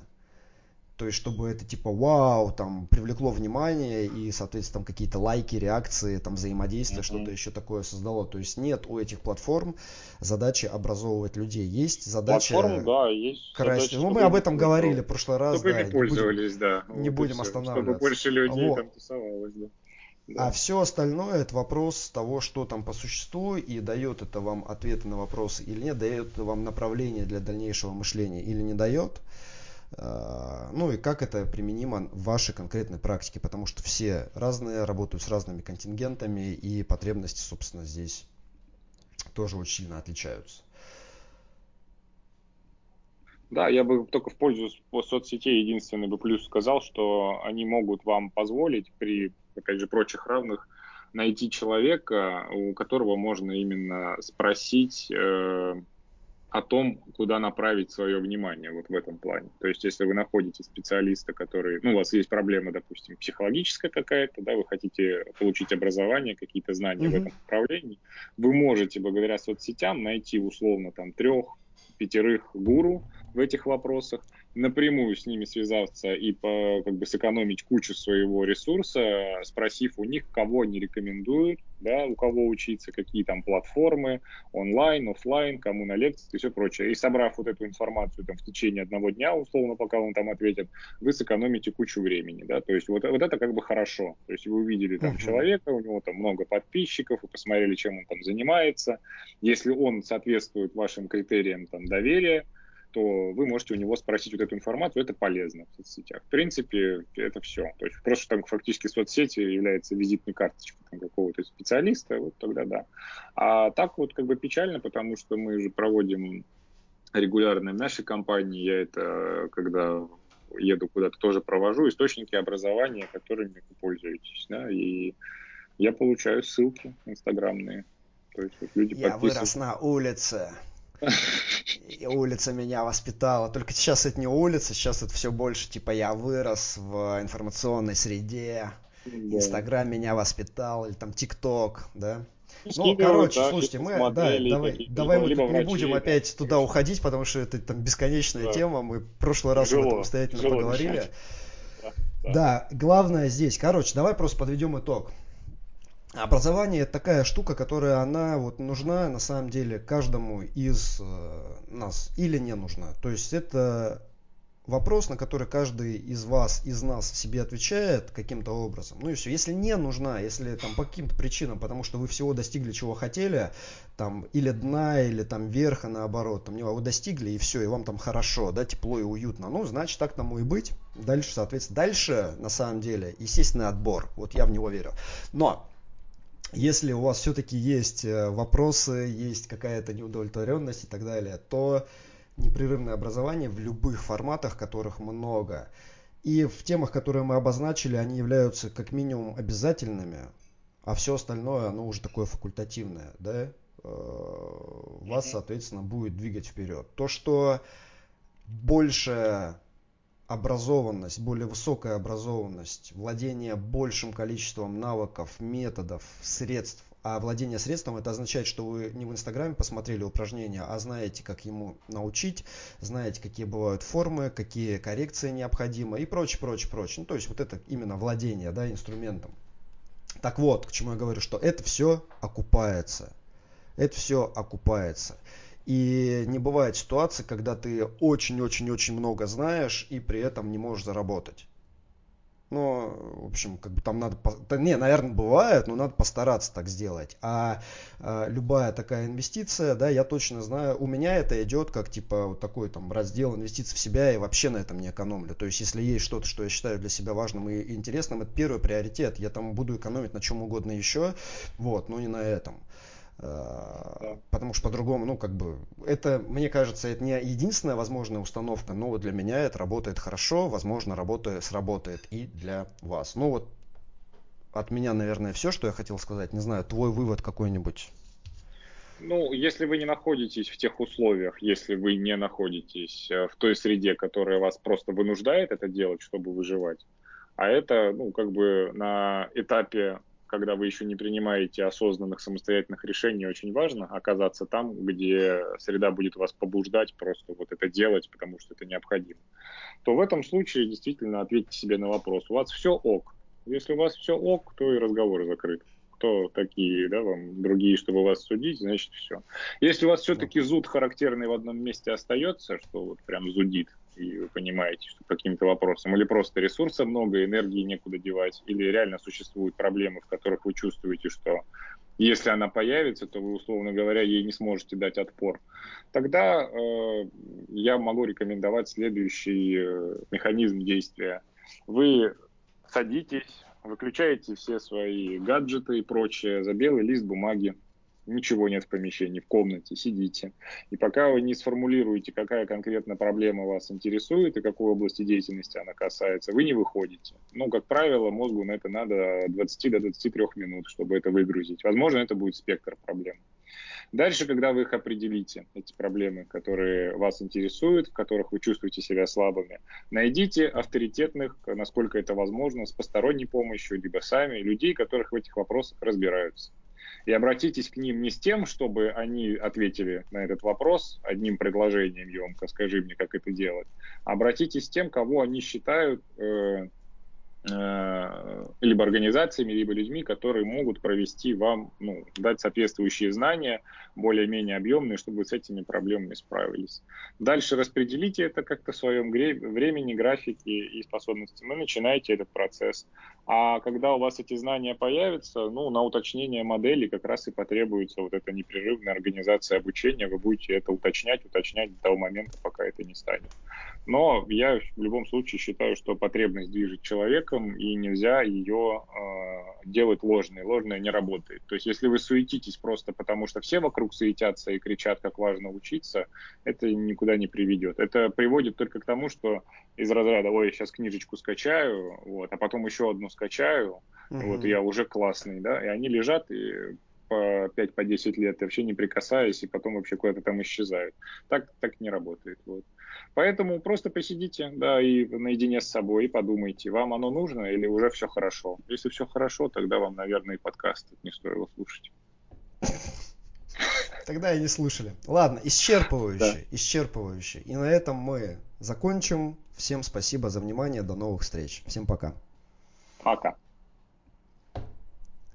То есть, чтобы это типа вау, там привлекло внимание и, соответственно, там какие-то лайки, реакции, там взаимодействие, mm-hmm. что-то еще такое создало. То есть нет у этих платформ задачи образовывать людей. Есть задача Платформ, да, есть красить. Задача, ну, мы об этом говорили в прошлый раз. Чтобы да, пользовались, не будем, да. Не вот будем останавливаться. Чтобы больше людей вот. там тусовалось, да. Да. А все остальное это вопрос того, что там по существу, и дает это вам ответы на вопросы или нет, дает вам направление для дальнейшего мышления или не дает. А, ну и как это применимо в вашей конкретной практике, потому что все разные, работают с разными контингентами, и потребности, собственно, здесь тоже очень сильно отличаются. Да, я бы только в пользу соцсетей единственный бы плюс сказал, что они могут вам позволить при, опять же, прочих равных найти человека, у которого можно именно спросить э, о том, куда направить свое внимание вот в этом плане. То есть, если вы находите специалиста, который, ну, у вас есть проблема, допустим, психологическая какая-то, да, вы хотите получить образование, какие-то знания mm-hmm. в этом направлении, вы можете благодаря соцсетям найти условно там трех, пятерых гуру, в этих вопросах, напрямую с ними связаться и по, как бы сэкономить кучу своего ресурса, спросив у них, кого они рекомендуют, да, у кого учиться, какие там платформы, онлайн, офлайн, кому на лекции и все прочее. И собрав вот эту информацию там, в течение одного дня, условно, пока он там ответит, вы сэкономите кучу времени. Да? То есть вот, вот это как бы хорошо. То есть вы увидели там uh-huh. человека, у него там много подписчиков, вы посмотрели, чем он там занимается. Если он соответствует вашим критериям там, доверия, то вы можете у него спросить вот эту информацию, это полезно в соцсетях. В принципе, это все. То есть просто там фактически соцсети является визитной карточкой какого-то специалиста, вот тогда да. А так вот как бы печально, потому что мы же проводим регулярно в нашей компании, я это когда еду куда-то тоже провожу, источники образования, которыми вы пользуетесь, да, и я получаю ссылки инстаграмные. То есть вот люди я вырос на улице. И улица меня воспитала. Только сейчас это не улица, сейчас это все больше, типа, я вырос в информационной среде. Инстаграм меня воспитал, или там ТикТок, да. Ну, короче, да, слушайте, мы, да, давай, давай мы не будем опять туда уходить, потому что это там бесконечная да. тема, мы в прошлый раз об этом обстоятельно поговорили. Да, да. да, главное здесь, короче, давай просто подведем итог. Образование это такая штука, которая она вот нужна на самом деле каждому из э, нас или не нужна. То есть это вопрос, на который каждый из вас, из нас себе отвечает каким-то образом. Ну и все. Если не нужна, если там по каким-то причинам, потому что вы всего достигли, чего хотели, там или дна, или там верха, наоборот, там, вы достигли и все, и вам там хорошо, да, тепло и уютно, ну, значит, так тому и быть. Дальше, соответственно, дальше, на самом деле, естественный отбор. Вот я в него верю. Но если у вас все-таки есть э, вопросы, есть какая-то неудовлетворенность и так далее, то непрерывное образование в любых форматах, которых много, и в темах, которые мы обозначили, они являются как минимум обязательными, а все остальное, оно уже такое факультативное, да, э, вас, соответственно, будет двигать вперед. То, что больше образованность, более высокая образованность, владение большим количеством навыков, методов, средств. А владение средством это означает, что вы не в Инстаграме посмотрели упражнения, а знаете, как ему научить, знаете, какие бывают формы, какие коррекции необходимы и прочее, прочее, прочее. Ну, то есть вот это именно владение да, инструментом. Так вот, к чему я говорю, что это все окупается. Это все окупается. И не бывает ситуации, когда ты очень-очень-очень много знаешь и при этом не можешь заработать. Ну, в общем, как бы там надо... Не, наверное, бывает, но надо постараться так сделать. А, а любая такая инвестиция, да, я точно знаю, у меня это идет как типа вот такой там раздел инвестиций в себя и вообще на этом не экономлю. То есть, если есть что-то, что я считаю для себя важным и интересным, это первый приоритет. Я там буду экономить на чем угодно еще, вот, но не на этом. Да. Потому что по-другому, ну, как бы, это, мне кажется, это не единственная возможная установка, но вот для меня это работает хорошо, возможно, работает, сработает и для вас. Ну, вот от меня, наверное, все, что я хотел сказать. Не знаю, твой вывод какой-нибудь? Ну, если вы не находитесь в тех условиях, если вы не находитесь э, в той среде, которая вас просто вынуждает это делать, чтобы выживать, а это, ну, как бы на этапе когда вы еще не принимаете осознанных самостоятельных решений, очень важно оказаться там, где среда будет вас побуждать просто вот это делать, потому что это необходимо, то в этом случае действительно ответьте себе на вопрос, у вас все ок. Если у вас все ок, то и разговор закрыт. Кто такие, да, вам другие, чтобы вас судить, значит все. Если у вас все-таки зуд характерный в одном месте остается, что вот прям зудит, и вы понимаете, что каким-то вопросам, или просто ресурса много, энергии некуда девать, или реально существуют проблемы, в которых вы чувствуете, что если она появится, то вы, условно говоря, ей не сможете дать отпор. Тогда э, я могу рекомендовать следующий э, механизм действия. Вы садитесь, выключаете все свои гаджеты и прочее за белый лист бумаги, ничего нет в помещении, в комнате, сидите. И пока вы не сформулируете, какая конкретно проблема вас интересует и какой области деятельности она касается, вы не выходите. Ну, как правило, мозгу на это надо 20 до 23 минут, чтобы это выгрузить. Возможно, это будет спектр проблем. Дальше, когда вы их определите, эти проблемы, которые вас интересуют, в которых вы чувствуете себя слабыми, найдите авторитетных, насколько это возможно, с посторонней помощью, либо сами, людей, которых в этих вопросах разбираются. И обратитесь к ним не с тем, чтобы они ответили на этот вопрос одним предложением емко, скажи мне, как это делать. Обратитесь с тем, кого они считают э, Э, либо организациями, либо людьми, которые могут провести вам, ну, дать соответствующие знания, более-менее объемные, чтобы вы с этими проблемами справились. Дальше распределите это как-то в своем времени, графике и способности. Вы начинаете этот процесс. А когда у вас эти знания появятся, ну, на уточнение модели как раз и потребуется вот эта непрерывная организация обучения. Вы будете это уточнять, уточнять до того момента, пока это не станет. Но я в любом случае считаю, что потребность движет человеком, и нельзя ее э, делать ложной. Ложная не работает. То есть, если вы суетитесь просто потому, что все вокруг суетятся и кричат, как важно учиться, это никуда не приведет. Это приводит только к тому, что из разряда, ой, сейчас книжечку скачаю, вот, а потом еще одну скачаю, uh-huh. вот, я уже классный, да, и они лежат и по 5-10 по лет, вообще не прикасаясь, и потом вообще куда-то там исчезают. Так, так не работает. Вот. Поэтому просто посидите, да, и наедине с собой и подумайте, вам оно нужно или уже все хорошо. Если все хорошо, тогда вам, наверное, и подкаст не стоило слушать. Тогда и не слушали. Ладно, исчерпывающе, да. исчерпывающе. И на этом мы закончим. Всем спасибо за внимание. До новых встреч. Всем пока. Пока.